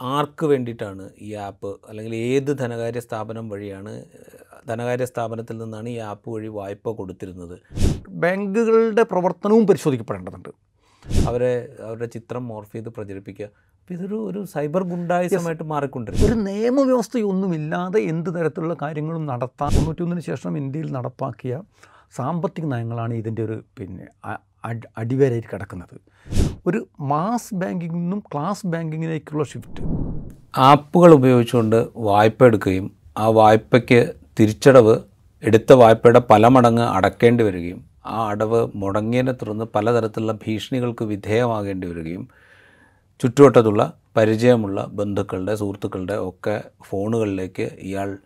ആർക്ക് വേണ്ടിയിട്ടാണ് ഈ ആപ്പ് അല്ലെങ്കിൽ ഏത് ധനകാര്യ സ്ഥാപനം വഴിയാണ് ധനകാര്യ സ്ഥാപനത്തിൽ നിന്നാണ് ഈ ആപ്പ് വഴി വായ്പ കൊടുത്തിരുന്നത്? ബാങ്കുകളുടെ പ്രവർത്തനവും പരിശോധിക്കപ്പെടേണ്ടതുണ്ട്. അവരെ അവരുടെ ചിത്രം മോർഫ് ചെയ്ത് പ്രചരിപ്പിക്കുക. ഇതൊരു ഒരു സൈബർ ഗുണ്ടായുസമായിട്ട് മാറിക്കൊണ്ടിരിക്കും ഒരു നിയമവ്യവസ്ഥയൊന്നുമില്ലാതെ എന്ത് തരത്തിലുള്ള കാര്യങ്ങളും നടത്താൻ തൊണ്ണൂറ്റിയൊന്നിന് ശേഷം ഇന്ത്യയിൽ നടപ്പാക്കിയ സാമ്പത്തിക നയങ്ങളാണ് ഇതിന്റെ ഒരു പിന്നെ അടിവരയിൽ അടി- കിടക്കുന്നത്. ഒരു മാസ് ബാങ്കിങ്ങിൽ നിന്നും ക്ലാസ് ബാങ്കിങ്ങിലേക്കുള്ള ഷിഫ്റ്റ്. ആപ്പുകൾ ഉപയോഗിച്ചുകൊണ്ട് വായ്പ എടുക്കുകയും ആ വായ്പയ്ക്ക് തിരിച്ചടവ് എടുത്ത വായ്പയുടെ പല മടങ്ങ് അടക്കേണ്ടി വരികയും ആ അടവ് മുടങ്ങിയതിനെ തുടർന്ന് പലതരത്തിലുള്ള ഭീഷണികൾക്ക് വിധേയമാകേണ്ടി വരികയും ചുറ്റുവട്ടത്തുള്ള പരിചയമുള്ള ബന്ധുക്കളുടെ സുഹൃത്തുക്കളുടെ ഒക്കെ ഫോണുകളിലേക്ക് ഇയാൾ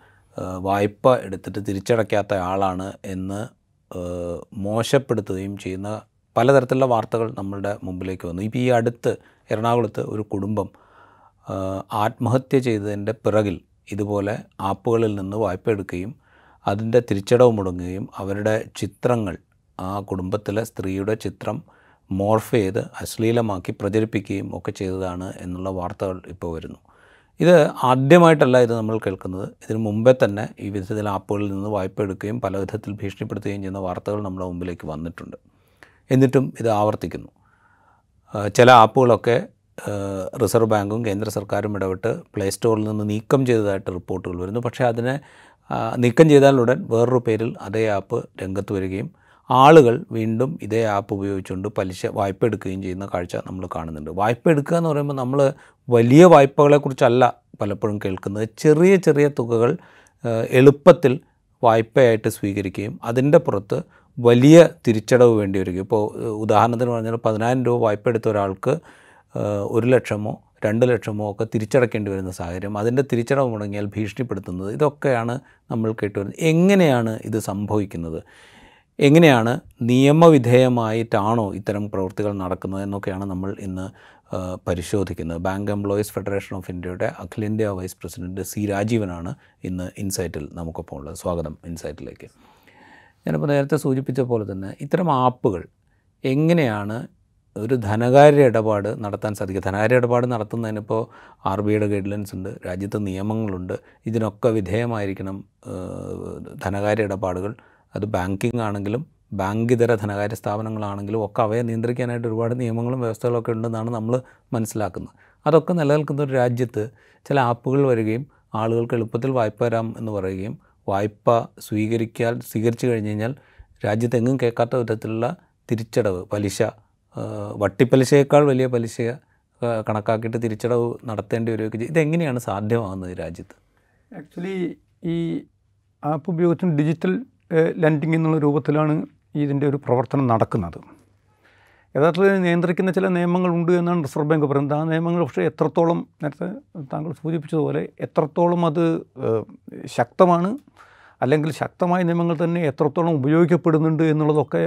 വായ്പ എടുത്തിട്ട് തിരിച്ചടയ്ക്കാത്ത ആളാണ് എന്ന് മോശപ്പെടുത്തുകയും ചെയ്യുന്ന പലതരത്തിലുള്ള വാർത്തകൾ നമ്മളുടെ മുമ്പിലേക്ക് വന്നു. ഇപ്പോൾ ഈ അടുത്ത് എറണാകുളത്ത് ഒരു കുടുംബം ആത്മഹത്യ ചെയ്തതിന്റെ പിറകിൽ ഇതുപോലെ ആപ്പുകളിൽ നിന്ന് വായ്പ എടുക്കുകയും അതിന്റെ തിരിച്ചടവ് മുടങ്ങുകയും അവരുടെ ചിത്രങ്ങൾ ആ കുടുംബത്തിലെ സ്ത്രീയുടെ ചിത്രം മോർഫ് ചെയ്ത് അശ്ലീലമാക്കി പ്രചരിപ്പിക്കുകയും ഒക്കെ ചെയ്തതാണ് എന്നുള്ള വാർത്തകൾ ഇപ്പോൾ വരുന്നു. ഇത് ആദ്യമായിട്ടല്ല ഇത് നമ്മൾ കേൾക്കുന്നത്. ഇതിനു മുമ്പേ തന്നെ ഈ വിധത്തിൽ ആപ്പുകളിൽ നിന്ന് വായ്പ എടുക്കുകയും പല വിധത്തിൽ ഭീഷണിപ്പെടുത്തുകയും ചെയ്യുന്ന വാർത്തകൾ നമ്മുടെ മുമ്പിലേക്ക് വന്നിട്ടുണ്ട്. എന്നിട്ടും ഇത് ആവർത്തിക്കുന്നു. ചില ആപ്പുകളൊക്കെ റിസർവ് ബാങ്കും കേന്ദ്ര സർക്കാരും ഇടപെട്ട് പ്ലേ സ്റ്റോറിൽ നിന്ന് നീക്കം ചെയ്തതായിട്ട് റിപ്പോർട്ടുകൾ വരുന്നു. പക്ഷേ അതിനെ നീക്കം ചെയ്താലുടൻ വേറൊരു പേരിൽ അതേ ആപ്പ് രംഗത്ത് വരികയും ആളുകൾ വീണ്ടും ഇതേ ആപ്പ് ഉപയോഗിച്ചുകൊണ്ട് പലിശ വായ്പ എടുക്കുകയും ചെയ്യുന്ന കാഴ്ച നമ്മൾ കാണുന്നുണ്ട്. വായ്പ എടുക്കുക എന്ന് പറയുമ്പോൾ നമ്മൾ വലിയ വായ്പകളെക്കുറിച്ചല്ല പലപ്പോഴും കേൾക്കുന്നത്. ചെറിയ ചെറിയ തുകകൾ എളുപ്പത്തിൽ വായ്പയായിട്ട് സ്വീകരിക്കുകയും അതിന്റെ പുറത്ത് വലിയ തിരിച്ചടവ് വേണ്ടി വരികയും ഇപ്പോൾ ഉദാഹരണത്തിന് പറഞ്ഞാൽ പതിനായിരം രൂപ വായ്പ എടുത്ത ഒരാൾക്ക് ഒരു ലക്ഷമോ രണ്ട് ലക്ഷമോ ഒക്കെ തിരിച്ചടക്കേണ്ടി വരുന്ന സാഹചര്യം. അതിന്റെ തിരിച്ചടവ് മുടങ്ങിയാൽ ഭീഷണിപ്പെടുത്തുന്നത് ഇതൊക്കെയാണ് നമ്മൾ കേട്ടുവരുന്നത് എങ്ങനെയാണ് ഇത് സംഭവിക്കുന്നത്? എങ്ങനെയാണ് നിയമവിധേയമായിട്ടാണോ ഇത്തരം പ്രവൃത്തികൾ നടക്കുന്നത് എന്നൊക്കെയാണ് നമ്മൾ ഇന്ന് പരിശോധിക്കുന്നത്. ബാങ്ക് എംപ്ലോയീസ് ഫെഡറേഷൻ ഓഫ് ഇന്ത്യയുടെ അഖിലേന്ത്യാ വൈസ് പ്രസിഡന്റ് സി രാജീവനാണ് ഇന്ന് ഇൻസൈറ്റിൽ നമുക്കൊപ്പം ഉള്ളത്. സ്വാഗതം ഇൻസൈറ്റിലേക്ക്. ഞാനിപ്പോൾ നേരത്തെ സൂചിപ്പിച്ച പോലെ തന്നെ ഇത്തരം ആപ്പുകൾ എങ്ങനെയാണ് ഒരു ധനകാര്യ ഇടപാട് നടത്താൻ സാധിക്കുക? ധനകാര്യ ഇടപാട് നടത്തുന്നതിനിപ്പോൾ ആർ ബി ഐയുടെ ഗൈഡ് ലൈൻസ് ഉണ്ട് രാജ്യത്ത് നിയമങ്ങളുണ്ട്. ഇതിനൊക്കെ വിധേയമായിരിക്കണം ധനകാര്യ ഇടപാടുകൾ. അത് ബാങ്കിങ് ആണെങ്കിലും ബാങ്കിതര ധനകാര്യ സ്ഥാപനങ്ങളാണെങ്കിലും ഒക്കെ അവയെ നിയന്ത്രിക്കാനായിട്ട് ഒരുപാട് നിയമങ്ങളും വ്യവസ്ഥകളൊക്കെ ഉണ്ടെന്നാണ് നമ്മൾ മനസ്സിലാക്കുന്നത്. അതൊക്കെ നിലനിൽക്കുന്ന ഒരു രാജ്യത്ത് ചില ആപ്പുകൾ വരികയും ആളുകൾക്ക് എളുപ്പത്തിൽ വായ്പ തരാം എന്ന് പറയുകയും വായ്പ സ്വീകരിക്കാൻ സ്വീകരിച്ചു കഴിഞ്ഞ് കഴിഞ്ഞാൽ രാജ്യത്തെങ്ങും കേൾക്കാത്ത വിധത്തിലുള്ള തിരിച്ചടവ് പലിശ വട്ടിപ്പലിശയേക്കാൾ വലിയ പലിശ കണക്കാക്കിയിട്ട് തിരിച്ചടവ് നടത്തേണ്ടി ചെയ്യും. ഇതെങ്ങനെയാണ് സാധ്യമാകുന്നത് രാജ്യത്ത്? ആക്ച്വലി ഈ ആപ്പ് ഉപയോഗിച്ചും ഡിജിറ്റൽ ലെൻഡിങ് എന്നുള്ള രൂപത്തിലാണ് ഇതിന്റെ ഒരു പ്രവർത്തനം നടക്കുന്നത്. യഥാർത്ഥത്തിൽ നിയന്ത്രിക്കുന്ന ചില നിയമങ്ങളുണ്ട് എന്നാണ് റിസർവ് ബാങ്ക് പറയുന്നത്. ആ നിയമങ്ങൾ പക്ഷേ എത്രത്തോളം നേരത്തെ താങ്കൾ സൂചിപ്പിച്ചതുപോലെ എത്രത്തോളം അത് ശക്തമാണ് അല്ലെങ്കിൽ ശക്തമായ നിയമങ്ങൾ തന്നെ എത്രത്തോളം ഉപയോഗിക്കപ്പെടുന്നുണ്ട് എന്നുള്ളതൊക്കെ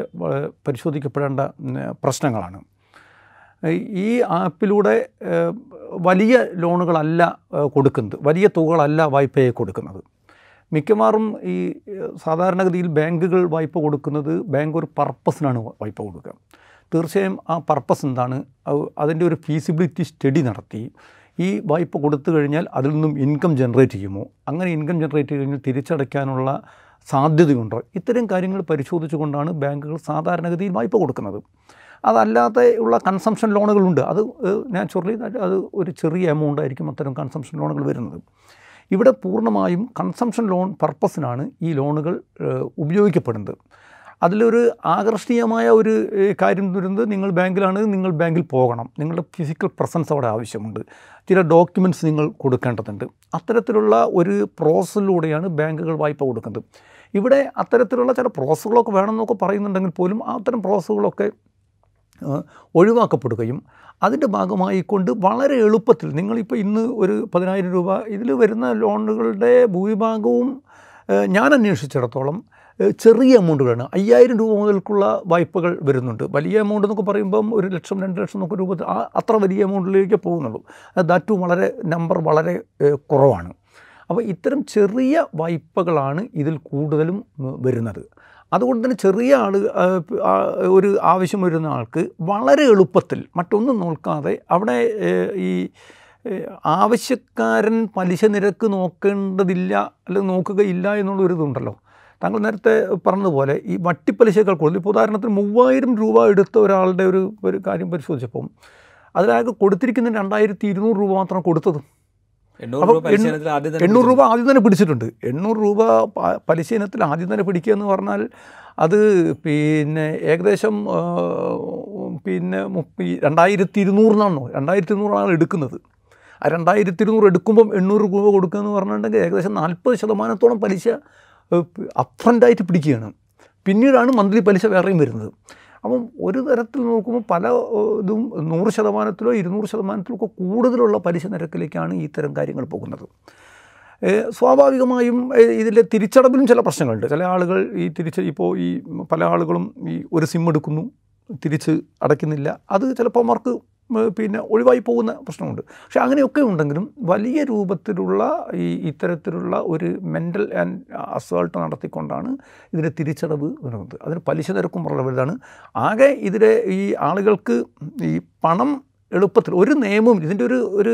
പരിശോധിക്കപ്പെടേണ്ട പ്രശ്നങ്ങളാണ്. ഈ ആപ്പിലൂടെ വലിയ ലോണുകളല്ല കൊടുക്കുന്നത്. വലിയ തുകകളല്ല വായ്പയെ കൊടുക്കുന്നത്. മിക്കവാറും ഈ സാധാരണഗതിയിൽ ബാങ്കുകൾ വായ്പ കൊടുക്കുന്നത് ബാങ്ക് ഒരു പർപ്പസിനാണ് വായ്പ കൊടുക്കുക. തീർച്ചയായും ആ പർപ്പസ് എന്താണ്? അത് അതിന്റെ ഒരു ഫീസിബിലിറ്റി സ്റ്റഡി നടത്തി. ഈ വായ്പ കൊടുത്തു കഴിഞ്ഞാൽ അതിൽ നിന്നും ഇൻകം ജനറേറ്റ് ചെയ്യുമോ? അങ്ങനെ ഇൻകം ജനറേറ്റ് ചെയ്ത് കഴിഞ്ഞാൽ തിരിച്ചടയ്ക്കാനുള്ള സാധ്യതയുണ്ടോ? ഇത്തരം കാര്യങ്ങൾ പരിശോധിച്ചുകൊണ്ടാണ് ബാങ്കുകൾ സാധാരണഗതിയിൽ വായ്പ കൊടുക്കുന്നത്. അതല്ലാതെ ഉള്ള കൺസംഷൻ ലോണുകളുണ്ട്. അത് നാച്ചുറലി അത് ഒരു ചെറിയ എമൗണ്ട് ആയിരിക്കും അത്തരം കൺസംഷൻ ലോണുകൾ വരുന്നത്. ഇവിടെ പൂർണമായും കൺസംഷൻ ലോൺ പർപ്പസിനാണ് ഈ ലോണുകൾ ഉപയോഗിക്കപ്പെടുന്നത്. അതിലൊരു ആകർഷണീയമായ ഒരു കാര്യം വരുന്നത് നിങ്ങൾ ബാങ്കിലാണ് നിങ്ങൾ ബാങ്കിൽ പോകണം. നിങ്ങളുടെ ഫിസിക്കൽ പ്രസൻസ് അവിടെ ആവശ്യമുണ്ട്. ചില ഡോക്യുമെന്റ്സ് നിങ്ങൾ കൊടുക്കേണ്ടതുണ്ട്. അത്തരത്തിലുള്ള ഒരു പ്രോസസ്സിലൂടെയാണ് ബാങ്കുകൾ വായ്പ കൊടുക്കുന്നത്. ഇവിടെ അത്തരത്തിലുള്ള ചില പ്രോസസ്സുകളൊക്കെ വേണമെന്നൊക്കെ പറയുന്നുണ്ടെങ്കിൽ പോലും അത്തരം പ്രോസസ്സുകളൊക്കെ ഒഴിവാക്കപ്പെടുകയും അതിന്റെ ഭാഗമായിക്കൊണ്ട് വളരെ എളുപ്പത്തിൽ നിങ്ങളിപ്പോൾ ഇന്ന് ഒരു പതിനായിരം രൂപ ഇതിൽ വരുന്ന ലോണുകളുടെ ഭൂരിഭാഗവും ഞാൻ അന്വേഷിച്ചിടത്തോളം ചെറിയ എമൗണ്ടുകളാണ്. അയ്യായിരം രൂപ മുതൽക്കുള്ള വായ്പകൾ വരുന്നുണ്ട്. വലിയ എമൗണ്ട് എന്നൊക്കെ പറയുമ്പം ഒരു ലക്ഷം രണ്ട് ലക്ഷം എന്നൊക്കെ രൂപ ആ അത്ര വലിയ എമൗണ്ടിലേക്ക് പോകുന്നുള്ളൂ. ദാറ്റും വളരെ നമ്പർ വളരെ കുറവാണ്. അപ്പോൾ ഇത്തരം ചെറിയ വായ്പകളാണ് ഇതിൽ കൂടുതലും വരുന്നത്. അതുകൊണ്ട് തന്നെ ചെറിയ ആൾ ഒരു ആവശ്യം വരുന്ന ആൾക്ക് വളരെ എളുപ്പത്തിൽ മറ്റൊന്നും നോക്കാതെ അവിടെ ഈ ആവശ്യക്കാരൻ പലിശ നിരക്ക് നോക്കേണ്ടതില്ല അല്ലെങ്കിൽ നോക്കുകയില്ല എന്നുള്ളൊരു ഇതുണ്ടല്ലോ താങ്കൾ നേരത്തെ പറഞ്ഞതുപോലെ ഈ വട്ടിപ്പലിശയേക്കാൾ കൂടുതൽ. ഇപ്പോൾ ഉദാഹരണത്തിന് മൂവായിരം രൂപ എടുത്ത ഒരാളുടെ ഒരു ഒരു കാര്യം പരിശോധിച്ചപ്പം അതിലാകെ കൊടുത്തിരിക്കുന്ന രണ്ടായിരത്തി ഇരുന്നൂറ് രൂപ മാത്രം കൊടുത്തത്. എണ്ണൂറ് രൂപ ആദ്യം തന്നെ പിടിച്ചിട്ടുണ്ട്. എണ്ണൂറ് രൂപ പലിശ ഇനത്തിൽ ആദ്യം തന്നെ പിടിക്കുക എന്ന് പറഞ്ഞാൽ അത് പിന്നെ ഏകദേശം പിന്നെ മുപ്പി രണ്ടായിരത്തി ഇരുന്നൂറിനാണോ രണ്ടായിരത്തി ഇരുന്നൂറാണ് എടുക്കുന്നത്. ആ രണ്ടായിരത്തി ഇരുന്നൂറ് എടുക്കുമ്പം എണ്ണൂറ് രൂപ കൊടുക്കുക എന്ന് പറഞ്ഞിട്ടുണ്ടെങ്കിൽ ഏകദേശം നാൽപ്പത് ശതമാനത്തോളം പലിശ അപ്രന്റായിട്ട് പിടിക്കുകയാണ്. പിന്നീടാണ് മന്ത്ലി പലിശ വേറെയും വരുന്നത്. അപ്പം ഒരു തരത്തിൽ നോക്കുമ്പോൾ പല ഇതും നൂറ് ശതമാനത്തിലോ ഇരുന്നൂറ് ശതമാനത്തിലോ ഒക്കെ കൂടുതലുള്ള പലിശ നിരക്കിലേക്കാണ് ഇത്തരം കാര്യങ്ങൾ പോകുന്നത്. സ്വാഭാവികമായും ഇതിൽ തിരിച്ചടവിലും ചില പ്രശ്നങ്ങളുണ്ട്. ചില ആളുകൾ ഈ തിരിച്ച് ഇപ്പോൾ ഈ പല ആളുകളും ഈ ഒരു സിം എടുക്കുന്നു തിരിച്ച് അടയ്ക്കുന്നില്ല. അത് ചിലപ്പോൾ അവർക്ക് പിന്നെ ഒഴിവായി പോകുന്ന പ്രശ്നമുണ്ട്. പക്ഷെ അങ്ങനെയൊക്കെ ഉണ്ടെങ്കിലും വലിയ രൂപത്തിലുള്ള ഈ ഇത്തരത്തിലുള്ള ഒരു മെന്റൽ ആൻഡ് അസോൾട്ട് നടത്തിക്കൊണ്ടാണ് ഇതിന്റെ തിരിച്ചടവ് വരുന്നത്. അതിന് പലിശ നിരക്കും വളരെ വലുതാണ്. ആകെ ഇതിലെ ഈ ആളുകൾക്ക് ഈ പണം എളുപ്പത്തിൽ ഒരു നിയമവും ഇതിന്റെ ഒരു ഒരു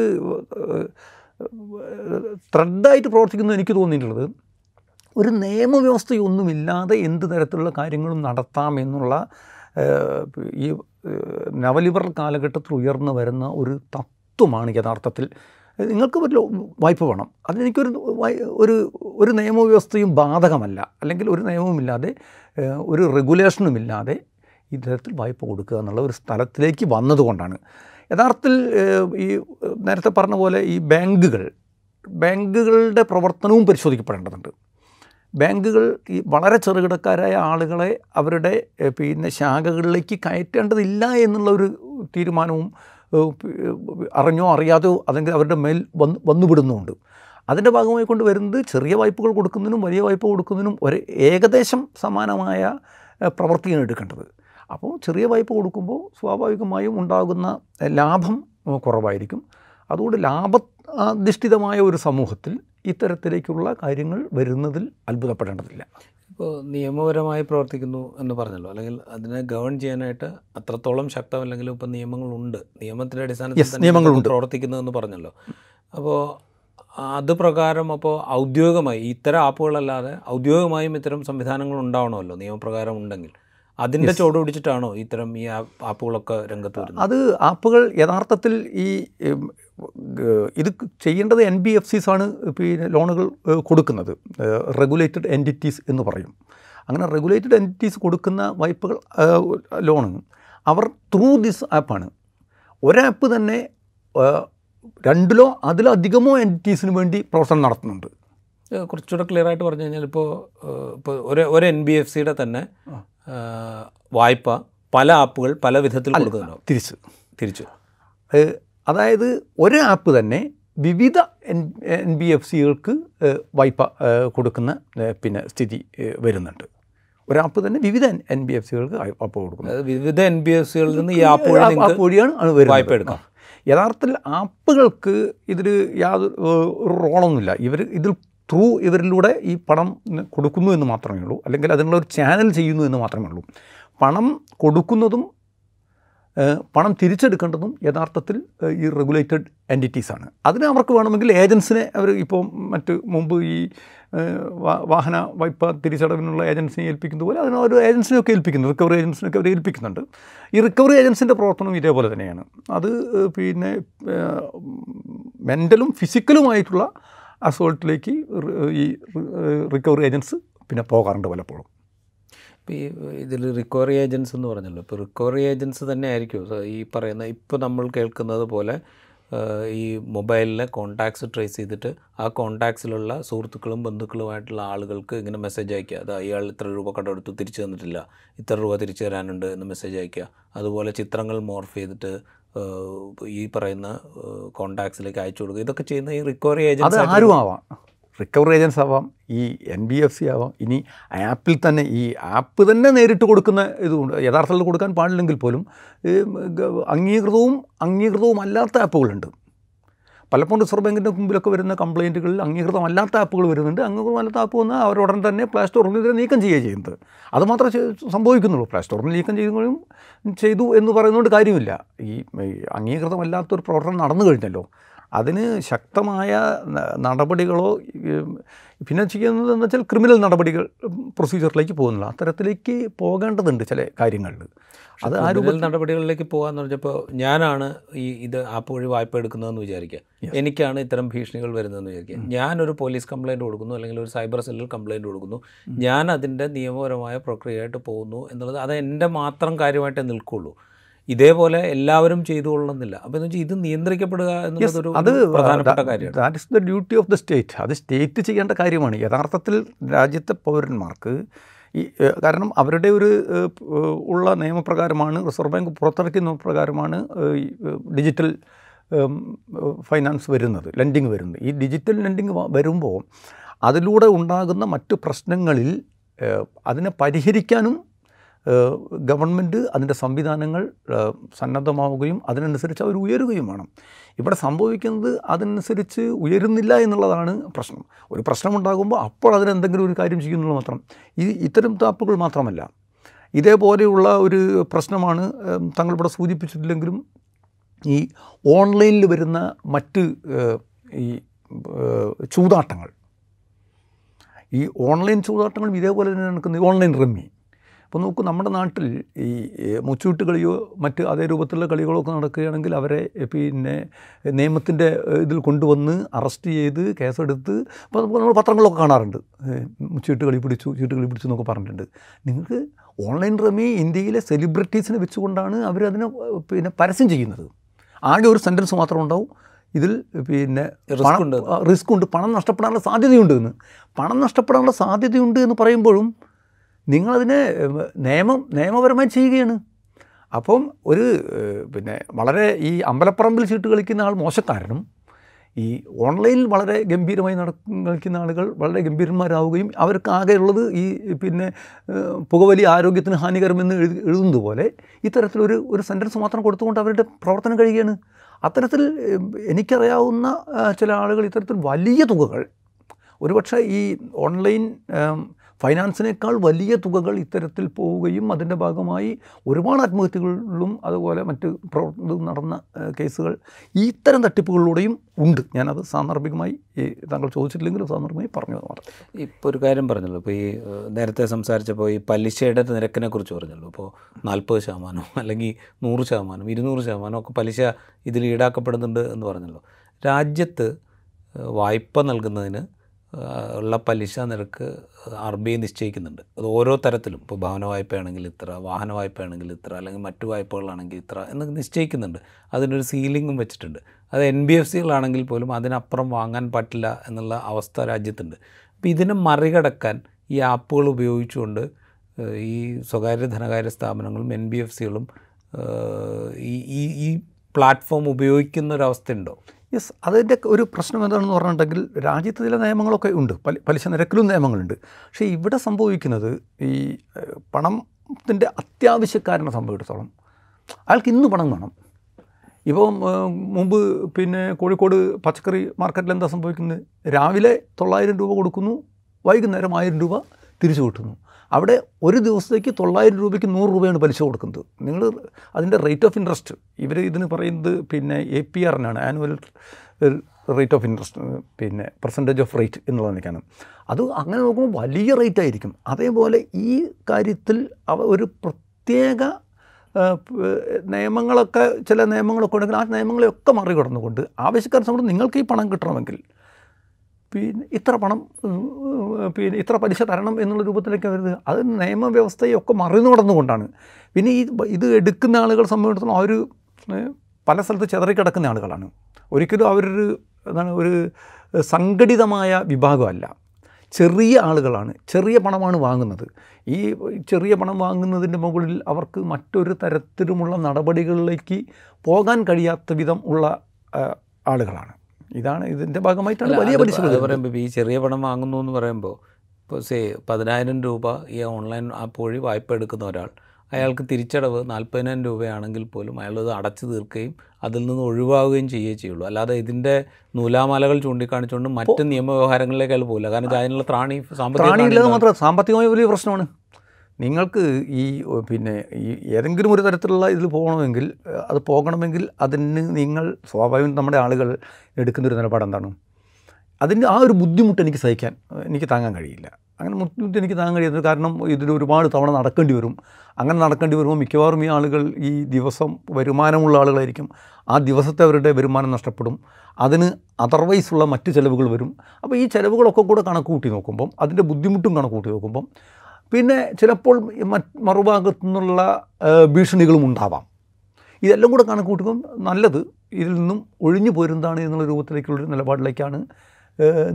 ത്രെഡായിട്ട് പ്രവർത്തിക്കുന്നത് എനിക്ക് തോന്നിയിട്ടുള്ളത്. ഒരു നിയമവ്യവസ്ഥയൊന്നുമില്ലാതെ എന്ത് തരത്തിലുള്ള കാര്യങ്ങളും നടത്താം എന്നുള്ള ഈ നവലിബറൽ കാലഘട്ടത്തിൽ ഉയർന്നു വരുന്ന ഒരു തത്വമാണ് യഥാർത്ഥത്തിൽ. നിങ്ങൾക്ക് ഒരു വായ്പ വേണം. അതിനെനിക്കൊരു ഒരു ഒരു നിയമവ്യവസ്ഥയും ബാധകമല്ല. അല്ലെങ്കിൽ ഒരു നിയമവുമില്ലാതെ ഒരു ഒരു റെഗുലേഷനുമില്ലാതെ ഇത്തരത്തിൽ വായ്പ കൊടുക്കുക എന്നുള്ള ഒരു സ്ഥലത്തിലേക്ക് വന്നതുകൊണ്ടാണ്. യഥാർത്ഥത്തിൽ ഈ നേരത്തെ പറഞ്ഞ പോലെ ഈ ബാങ്കുകൾ ബാങ്കുകളുടെ പ്രവർത്തനവും പരിശോധിക്കപ്പെടേണ്ടതുണ്ട്. ബാങ്കുകൾ ഈ വളരെ ചെറുകിടക്കാരായ ആളുകളെ അവരുടെ പിന്നെ ശാഖകളിലേക്ക് കയറ്റേണ്ടതില്ല എന്നുള്ള ഒരു തീരുമാനവും അറിഞ്ഞോ അറിയാതെയോ അല്ലെങ്കിൽ അവരുടെ മേൽ വന്ന് വന്നുവിടുന്നുമുണ്ട് അതിന്റെ ഭാഗമായി കൊണ്ട് വരുന്നത് ചെറിയ വായ്പകൾ കൊടുക്കുന്നതിനും വലിയ വായ്പ കൊടുക്കുന്നതിനും ഒരു ഏകദേശം സമാനമായ പ്രവൃത്തിയാണ് എടുക്കേണ്ടത്. അപ്പോൾ ചെറിയ വായ്പ കൊടുക്കുമ്പോൾ സ്വാഭാവികമായും ഉണ്ടാകുന്ന ലാഭം കുറവായിരിക്കും. അതുകൊണ്ട് ലാഭ അധിഷ്ഠിതമായ ഒരു സമൂഹത്തിൽ ഇത്തരത്തിലേക്കുള്ള കാര്യങ്ങൾ വരുന്നതിൽ അത്ഭുതപ്പെടേണ്ടതില്ല. ഇപ്പോൾ നിയമപരമായി പ്രവർത്തിക്കുന്നു എന്ന് പറഞ്ഞല്ലോ. അല്ലെങ്കിൽ അതിനെ ഗവൺ ചെയ്യാനായിട്ട് അത്രത്തോളം ശക്തമല്ലെങ്കിലും ഇപ്പം നിയമങ്ങളുണ്ട്. നിയമത്തിന്റെ അടിസ്ഥാനത്തിൽ നിയമങ്ങൾ പ്രവർത്തിക്കുന്നു നിയമങ്ങളുണ്ട്. പ്രവർത്തിക്കുന്നതെന്ന് പറഞ്ഞല്ലോ. അപ്പോൾ അത് പ്രകാരം അപ്പോൾ ഔദ്യോഗികമായി ഇത്തരം ആപ്പുകളല്ലാതെ ഔദ്യോഗികമായും ഇത്തരം സംവിധാനങ്ങൾ ഉണ്ടാവണമല്ലോ. നിയമപ്രകാരം ഉണ്ടെങ്കിൽ. അതിന്റെ ചുവട് പിടിച്ചിട്ടാണോ ഇത്തരം ഈ ആപ്പുകളൊക്കെ രംഗത്ത് വരുന്നത്? അത് ആപ്പുകൾ യഥാർത്ഥത്തിൽ ഈ ഇത് ചെയ്യേണ്ടത് എൻ ബി എഫ് സിസ് ആണ് പിന്നെ ലോണുകൾ കൊടുക്കുന്നത്. റെഗുലേറ്റഡ് എന്റിറ്റീസ് എന്ന് പറയും. അങ്ങനെ റെഗുലേറ്റഡ് എന്റിറ്റീസ് കൊടുക്കുന്ന വായ്പകൾ ലോണ് അവർ ത്രൂ ദിസ് ആപ്പാണ് ഒരാപ്പ് തന്നെ രണ്ടിലോ അതിലധികമോ എന്റിറ്റീസിന് വേണ്ടി പ്രവർത്തനം നടത്തുന്നുണ്ട്. കുറച്ചുകൂടെ ക്ലിയർ ആയിട്ട് പറഞ്ഞു കഴിഞ്ഞാൽ ഇപ്പോൾ ഇപ്പോൾ ഒരു ഒരു എൻ ബി എഫ് സിയുടെ തന്നെ വായ്പ പല ആപ്പുകൾ പല വിധത്തിൽ കൊടുക്കുന്നുണ്ടാവും തിരിച്ച്. തിരിച്ചു. അതായത് ഒരു ആപ്പ് തന്നെ വിവിധ എൻ എൻ ബി എഫ് സികൾക്ക് വായ്പ കൊടുക്കുന്ന പിന്നെ സ്ഥിതി വരുന്നുണ്ട്. ഒരു ആപ്പ് തന്നെ വിവിധ എൻ ബി എഫ് സികൾക്ക് വായ്പ കൊടുക്കുന്നു. അതായത് വിവിധ എൻ ബി എഫ് സികളിൽ നിന്ന് ഈ ആപ്പ് ആപ്പ് വഴിയാണ് വായ്പ എടുക്കാം. യഥാർത്ഥത്തിൽ ആപ്പുകൾക്ക് ഇതിൽ യാതൊരു റോളൊന്നുമില്ല. ഇവർ ഇതിൽ ത്രൂ ഇവരിലൂടെ ഈ പണം കൊടുക്കുന്നു എന്ന് മാത്രമേ ഉള്ളൂ. അല്ലെങ്കിൽ അതിനുള്ള ഒരു ചാനൽ ചെയ്യുന്നു എന്ന് മാത്രമേ ഉള്ളൂ. പണം കൊടുക്കുന്നതും പണം തിരിച്ചെടുക്കേണ്ടതും യഥാർത്ഥത്തിൽ ഈ റെഗുലേറ്റഡ് എന്റിറ്റീസാണ് അതിന് അവർക്ക് വേണമെങ്കിൽ ഏജൻസിനെ അവർ ഇപ്പോൾ മറ്റ് മുമ്പ് ഈ വാഹന വായ്പ തിരിച്ചടവിനുള്ള ഏജൻസിനെ ഏൽപ്പിക്കുന്നത് പോലെ അതിന് ഒരു ഏജൻസിനെയൊക്കെ ഏൽപ്പിക്കുന്നു റിക്കവറി ഏജൻസിനൊക്കെ അവർ ഏൽപ്പിക്കുന്നുണ്ട്. ഈ റിക്കവറി ഏജൻസിന്റെ പ്രവർത്തനം ഇതേപോലെ തന്നെയാണ്. അത് പിന്നെ മെന്റലും ഫിസിക്കലുമായിട്ടുള്ള അസോൾട്ടിലേക്ക് ഈ റിക്കവറി ഏജൻസ് പിന്നെ പോകാറുണ്ട് പലപ്പോഴും. ഇപ്പോൾ ഈ ഇതിൽ റിക്കവറി ഏജൻസ് എന്ന് പറഞ്ഞല്ലോ. ഇപ്പോൾ റിക്കവറി ഏജൻസ് തന്നെ ആയിരിക്കും ഈ പറയുന്ന ഇപ്പോൾ നമ്മൾ കേൾക്കുന്നത് പോലെ ഈ മൊബൈലിലെ കോൺടാക്ട്സ് ട്രേസ് ചെയ്തിട്ട് ആ കോൺടാക്ട്സിലുള്ള സുഹൃത്തുക്കളും ബന്ധുക്കളുമായിട്ടുള്ള ആളുകൾക്ക് ഇങ്ങനെ മെസ്സേജ് അയക്കുക അത് അയാൾ ഇത്ര രൂപ കടമെടുത്തു തിരിച്ചു തന്നിട്ടില്ല. ഇത്ര രൂപ തിരിച്ചു തരാനുണ്ട് എന്ന് മെസ്സേജ് അയക്കുക അതുപോലെ ചിത്രങ്ങൾ മോർഫ് ചെയ്തിട്ട് ഈ പറയുന്ന കോൺടാക്ട്സിലേക്ക് അയച്ചു കൊടുക്കുക. ഇതൊക്കെ ചെയ്യുന്ന ഈ റിക്കവറി ഏജൻസ് ആരും ആവാം റിക്കവറി ഏജൻസ് ആവാം ഈ എൻ ബി എഫ് സി ആവാം ഇനി ആപ്പിൽ തന്നെ ഈ ആപ്പ് തന്നെ നേരിട്ട് കൊടുക്കുന്ന ഇതുകൊണ്ട് യഥാർത്ഥത്തിൽ കൊടുക്കാൻ പാടില്ലെങ്കിൽ പോലും അംഗീകൃതവും അംഗീകൃതവും അല്ലാത്ത ആപ്പുകളുണ്ട്. പലപ്പോഴും റിസർവ് ബാങ്കിന്റെ മുമ്പിലൊക്കെ വരുന്ന കംപ്ലയിന്റുകളിൽ അംഗീകൃതമല്ലാത്ത ആപ്പുകൾ വരുന്നുണ്ട്. അംഗീകൃതമല്ലാത്ത ആപ്പ് വന്നാൽ ഉടൻ തന്നെ പ്ലേ സ്റ്റോറിൽ ഇതിനെ നീക്കം ചെയ്യുകയാണ് ചെയ്യുന്നത്. അത് സംഭവിക്കുന്നുള്ളൂ. പ്ലേ സ്റ്റോറിൽ നീക്കം ചെയ്യുകയും ചെയ്തു എന്ന് പറയുന്നതുകൊണ്ട് കാര്യമില്ല. ഈ അംഗീകൃതമല്ലാത്തൊരു പ്രവർത്തനം നടന്നു കഴിഞ്ഞല്ലോ. അതിന് ശക്തമായ നടപടികളോ പിന്നെ ചെയ്യുന്നത് എന്ന് വെച്ചാൽ ക്രിമിനൽ നടപടികൾ പ്രൊസീജിയറിലേക്ക് പോകുന്നില്ല. അത്തരത്തിലേക്ക് പോകേണ്ടതുണ്ട് ചില കാര്യങ്ങളിൽ. അത് ആ രൂപത്തിൽ നടപടികളിലേക്ക് പോകാന്ന് പറഞ്ഞപ്പോൾ ഞാനാണ് ഈ ഇത് ആപ്പ് വഴി വായ്പ എടുക്കുന്നതെന്ന് വിചാരിക്കുക. എനിക്കാണ് ഇത്തരം ഭീഷണികൾ വരുന്നതെന്ന് വിചാരിക്കുക. ഞാനൊരു പോലീസ് കംപ്ലയിന്റ് കൊടുക്കുന്നു അല്ലെങ്കിൽ ഒരു സൈബർ സെല്ലിൽ കംപ്ലയിന്റ് കൊടുക്കുന്നു. ഞാൻ അതിന്റെ നിയമപരമായ പ്രക്രിയയായിട്ട് പോകുന്നു എന്നുള്ളത് അത് എന്റെ മാത്രം കാര്യമായിട്ടേ നിൽക്കുള്ളൂ. ഇതേപോലെ എല്ലാവരും ചെയ്തു കൊള്ളണമെന്നില്ല അപ്പോൾ എന്ന് വെച്ചാൽ ഇത് നിയന്ത്രിക്കപ്പെടുക എന്നുള്ളതൊരു അത് പ്രധാനപ്പെട്ട കാര്യമാണ്. That is the duty of the state അത് സ്റ്റേറ്റ് ചെയ്യേണ്ട കാര്യമാണ്. യഥാർത്ഥത്തിൽ രാജ്യത്തെ പൗരന്മാർക്ക് ഈ കാരണം അവരുടെ ഒരു ഉള്ള നിയമപ്രകാരമാണ് റിസർവ് ബാങ്ക് പുറത്തിറക്കിയ നിയമപ്രകാരമാണ് ഡിജിറ്റൽ ഫൈനാൻസ് വരുന്നത് ലെൻഡിങ് വരുന്നത്. ഈ ഡിജിറ്റൽ ലെൻഡിങ് വരുമ്പോൾ അതിലൂടെ ഉണ്ടാകുന്ന മറ്റു പ്രശ്നങ്ങളിൽ അതിനെ പരിഹരിക്കാനും ഗവൺമെന്റ് അതിന്റെ സംവിധാനങ്ങൾ സന്നദ്ധമാവുകയും അതിനനുസരിച്ച് അവർ ഉയരുകയും വേണം. ഇവിടെ സംഭവിക്കുന്നത് അതിനനുസരിച്ച് ഉയരുന്നില്ല എന്നുള്ളതാണ് പ്രശ്നം. ഒരു പ്രശ്നമുണ്ടാകുമ്പോൾ അപ്പോൾ അതിനെന്തെങ്കിലും ഒരു കാര്യം ചെയ്യുന്നുള്ളൂ മാത്രം. ഈ ഇത്തരം താപ്പുകൾ മാത്രമല്ല. ഇതേപോലെയുള്ള ഒരു പ്രശ്നമാണ് തങ്ങൾ ഇവിടെ സൂചിപ്പിച്ചിട്ടില്ലെങ്കിലും ഈ ഓൺലൈനിൽ വരുന്ന മറ്റ് ഈ ചൂതാട്ടങ്ങൾ. ഈ ഓൺലൈൻ ചൂതാട്ടങ്ങളും ഇതേപോലെ തന്നെ നടക്കുന്നത് ഓൺലൈൻ റമ്മി. അപ്പോൾ നോക്കൂ നമ്മുടെ നാട്ടിൽ ഈ മുച്ചൂട്ട് കളിയോ മറ്റ് അതേ രൂപത്തിലുള്ള കളികളോ ഒക്കെ നടക്കുകയാണെങ്കിൽ അവരെ പിന്നെ നിയമത്തിന്റെ ഇതിൽ കൊണ്ടുവന്ന് അറസ്റ്റ് ചെയ്ത് കേസെടുത്ത് ഇപ്പോൾ നമ്മൾ പത്രങ്ങളൊക്കെ കാണാറുണ്ട്. മുച്ചൂട്ട് കളി പിടിച്ചു ചീട്ട് കളി പിടിച്ചു എന്നൊക്കെ പറഞ്ഞിട്ടുണ്ട്. നിങ്ങൾക്ക് ഓൺലൈൻ റമി ഇന്ത്യയിലെ സെലിബ്രിറ്റീസിനെ വെച്ചുകൊണ്ടാണ് അവരതിനെ പിന്നെ പരസ്യം ചെയ്യുന്നത്. ആകെ ഒരു സെന്റൻസ് മാത്രം ഉണ്ടാവും. ഇതിൽ പിന്നെ. റിസ്ക് ഉണ്ട്. പണം നഷ്ടപ്പെടാനുള്ള സാധ്യതയുണ്ട് എന്ന്. പണം നഷ്ടപ്പെടാനുള്ള സാധ്യതയുണ്ട് എന്ന് പറയുമ്പോഴും നിങ്ങളതിനെ നിയമം നിയമപരമായി ചെയ്യുകയാണ്. അപ്പം ഒരു പിന്നെ വളരെ ഈ അമ്പലപ്പറമ്പിൽ ചീട്ട് കളിക്കുന്ന ആൾ മോശക്കാരനും ഈ ഓൺലൈനിൽ വളരെ ഗംഭീരമായി നട കളിക്കുന്ന ആളുകൾ വളരെ ഗംഭീരന്മാരാവുകയും അവർക്ക് ആകെയുള്ളത് ഈ പിന്നെ പുകവലി ആരോഗ്യത്തിന് ഹാനികരമെന്ന് എഴുതി എഴുതുന്നത് പോലെ ഇത്തരത്തിലൊരു ഒരു സെന്റൻസ് മാത്രം കൊടുത്തുകൊണ്ട് അവരുടെ പ്രവർത്തനം കഴിയുകയാണ്. അത്തരത്തിൽ എനിക്കറിയാവുന്ന ചില ആളുകൾ ഇത്തരത്തിൽ വലിയ തുകകൾ ഒരുപക്ഷെ ഈ ഓൺലൈൻ ഫൈനാൻസിനേക്കാൾ വലിയ തുകകൾ ഇത്തരത്തിൽ പോവുകയും അതിന്റെ ഭാഗമായി ഒരുപാട് ആത്മഹത്യകളിലും അതുപോലെ മറ്റ് പ്രവർത്തനം നടന്ന കേസുകൾ ഇത്തരം തട്ടിപ്പുകളിലൂടെയും ഉണ്ട്. ഞാനത് സാന്ദർഭികമായി താങ്കൾ ചോദിച്ചിട്ടില്ലെങ്കിലും സാന്ദർഭികമായി പറഞ്ഞു മാത്രം. ഇപ്പോൾ ഒരു കാര്യം പറഞ്ഞല്ലോ. ഇപ്പോൾ ഈ നേരത്തെ സംസാരിച്ചപ്പോൾ ഈ പലിശയുടെ നിരക്കിനെ കുറിച്ച് പറഞ്ഞല്ലോ. ഇപ്പോൾ നാൽപ്പത് ശതമാനം അല്ലെങ്കിൽ നൂറ് ശതമാനം ഇരുന്നൂറ് ശതമാനം ഒക്കെ പലിശ ഇതിൽ ഈടാക്കപ്പെടുന്നുണ്ട് എന്ന് പറഞ്ഞല്ലോ. രാജ്യത്ത് വായ്പ നൽകുന്നതിന് ഉള്ള പലിശ നിരക്ക് ആർ ബി ഐ നിശ്ചയിക്കുന്നുണ്ട്. അത് ഓരോ തരത്തിലും. ഇപ്പോൾ ഭവന വായ്പയാണെങ്കിൽ ഇത്ര വാഹന വായ്പയാണെങ്കിൽ ഇത്ര അല്ലെങ്കിൽ മറ്റു വായ്പകളാണെങ്കിൽ ഇത്ര എന്നൊക്കെ നിശ്ചയിക്കുന്നുണ്ട്. അതിനൊരു സീലിങ്ങും വെച്ചിട്ടുണ്ട്. അത് എൻ ബി എഫ് സികളാണെങ്കിൽ പോലും അതിനപ്പുറം വാങ്ങാൻ പറ്റില്ല എന്നുള്ള അവസ്ഥ രാജ്യത്തുണ്ട്. അപ്പോൾ ഇതിനെ മറികടക്കാൻ ഈ ആപ്പുകൾ ഉപയോഗിച്ചുകൊണ്ട് ഈ സ്വകാര്യ ധനകാര്യ സ്ഥാപനങ്ങളും എൻ ബി എഫ് സികളും ഈ ഈ പ്ലാറ്റ്ഫോം ഉപയോഗിക്കുന്ന ഒരവസ്ഥയുണ്ടോ യെസ് അതിന്റെ ഒരു പ്രശ്നം എന്താണെന്ന് പറഞ്ഞിട്ടുണ്ടെങ്കിൽ രാജ്യത്ത് ചില നിയമങ്ങളൊക്കെ ഉണ്ട്. പലി പലിശ നിരക്കിലും നിയമങ്ങളുണ്ട്. പക്ഷേ ഇവിടെ സംഭവിക്കുന്നത് ഈ പണത്തിന്റെ അത്യാവശ്യക്കാരനെ സംഭവിച്ചിടത്തോളം അയാൾക്ക് ഇന്ന് പണം വേണം. ഇപ്പം മുമ്പ് പിന്നെ കോഴിക്കോട് പച്ചക്കറി മാർക്കറ്റിൽ എന്താ സംഭവിക്കുന്നത്? രാവിലെ തൊള്ളായിരം രൂപ കൊടുക്കുന്നു വൈകുന്നേരം ആയിരം രൂപ തിരിച്ചു കിട്ടുന്നു. അവിടെ ഒരു ദിവസത്തേക്ക് തൊള്ളായിരം രൂപയ്ക്ക് നൂറ് രൂപയാണ് പലിശ കൊടുക്കുന്നത്. നിങ്ങൾ അതിന്റെ റേറ്റ് ഓഫ് ഇൻട്രസ്റ്റ് ഇവർ ഇതിന് പറയുന്നത് പിന്നെ എ പി ആറിനാണ് ആനുവൽ റേറ്റ് ഓഫ് ഇൻട്രസ്റ്റ് പിന്നെ പെർസെന്റേജ് ഓഫ് റേറ്റ് എന്നുള്ളതിനൊക്കെയാണ് അത് അങ്ങനെ നോക്കുമ്പോൾ വലിയ റേറ്റ് ആയിരിക്കും. അതേപോലെ ഈ കാര്യത്തിൽ അവ ഒരു പ്രത്യേക നിയമങ്ങളൊക്കെ ചില നിയമങ്ങളൊക്കെ ഉണ്ടെങ്കിൽ ആ നിയമങ്ങളെയൊക്കെ മറികടന്നുകൊണ്ട് ആവശ്യക്കാരെ സംബന്ധിച്ച് നിങ്ങൾക്ക് ഈ പണം കിട്ടണമെങ്കിൽ പിന്നെ ഇത്ര പണം പിന്നെ ഇത്ര പലിശ തരണം എന്നുള്ള രൂപത്തിലേക്ക് വരുന്നത് അത് നിയമവ്യവസ്ഥയൊക്കെ മറികടന്നുകൊണ്ടാണ് പിന്നെ ഈ ഇത് എടുക്കുന്ന ആളുകൾ സംബന്ധിച്ചിടത്തോളം അവർ പല സ്ഥലത്ത് ചെതറിക്കിടക്കുന്ന ആളുകളാണ്. ഒരിക്കലും അവരൊരു എന്താണ് ഒരു സംഘടിതമായ വിഭാഗമല്ല. ചെറിയ ആളുകളാണ് ചെറിയ പണമാണ് വാങ്ങുന്നത്. ഈ ചെറിയ പണം വാങ്ങുന്നതിന്റെ മുകളിൽ അവർക്ക് മറ്റൊരു തരത്തിലുമുള്ള നടപടികളിലേക്ക് പോകാൻ കഴിയാത്ത വിധം ഉള്ള ആളുകളാണ്. ഇതാണ് ഇതിന്റെ ഭാഗമായിട്ടാണ് വലിയ പലിശ പറയുമ്പോൾ ഈ ചെറിയ പണം വാങ്ങുന്നു എന്ന് പറയുമ്പോൾ ഇപ്പോൾ സേ പതിനായിരം രൂപ ഈ ഓൺലൈൻ ആപ്പ് വഴി വായ്പ എടുക്കുന്ന ഒരാൾ അയാൾക്ക് തിരിച്ചടവ് നാൽപ്പതിനായിരം രൂപയാണെങ്കിൽ പോലും അയാളത് അടച്ചു തീർക്കുകയും അതിൽ നിന്ന് ഒഴിവാകുകയും ചെയ്യുകയേ ചെയ്യുള്ളൂ. അല്ലാതെ ഇതിന്റെ നൂലാമാലകൾ ചൂണ്ടിക്കാണിച്ചുകൊണ്ട് മറ്റ് നിയമവ്യവഹാരങ്ങളിലേക്ക് അയാൾ പോകില്ല കാരണം അതിനുള്ള ത്രാണി സാമ്പത്തിക ത്രാണി ത്രാണിയില്ലാതെ മാത്രം സാമ്പത്തികമായ വലിയ പ്രശ്നമാണ്. നിങ്ങൾക്ക് ഈ പിന്നെ ഈ ഏതെങ്കിലും ഒരു തരത്തിലുള്ള ഇതിൽ പോകണമെങ്കിൽ അത് പോകണമെങ്കിൽ അതിന് നിങ്ങൾ സ്വാഭാവികം നമ്മുടെ ആളുകൾ എടുക്കുന്നൊരു നിലപാട് എന്താണ്? ആ ഒരു ബുദ്ധിമുട്ട് എനിക്ക് സഹിക്കാൻ എനിക്ക് താങ്ങാൻ കഴിയില്ല. അങ്ങനെ ബുദ്ധിമുട്ട് എനിക്ക് താങ്ങാൻ കഴിയുന്നത് കാരണം ഇതിൽ ഒരുപാട് തവണ നടക്കേണ്ടി വരും. അങ്ങനെ നടക്കേണ്ടി വരുമ്പോൾ മിക്കവാറും ഈ ആളുകൾ ഈ ദിവസം വരുമാനമുള്ള ആളുകളായിരിക്കും. ആ ദിവസത്തെ അവരുടെ വരുമാനം നഷ്ടപ്പെടും. അതിന് അതർവൈസ് ഉള്ള മറ്റ് ചിലവുകൾ വരും. അപ്പോൾ ഈ ചിലവുകളൊക്കെ കൂടെ കണക്ക് കൂട്ടി നോക്കുമ്പം അതിന്റെ ബുദ്ധിമുട്ടും കണക്ക് കൂട്ടി നോക്കുമ്പം പിന്നെ ചിലപ്പോൾ മറുഭാഗത്തു നിന്നുള്ള ഭീഷണികളും ഉണ്ടാവാം. ഇതെല്ലാം കൂടെ കണക്ക് കൂട്ടുമ്പം നല്ലത് ഇതിൽ നിന്നും ഒഴിഞ്ഞു പോരുന്നതാണ് എന്നുള്ള രൂപത്തിലേക്കുള്ളൊരു നിലപാടിലേക്കാണ്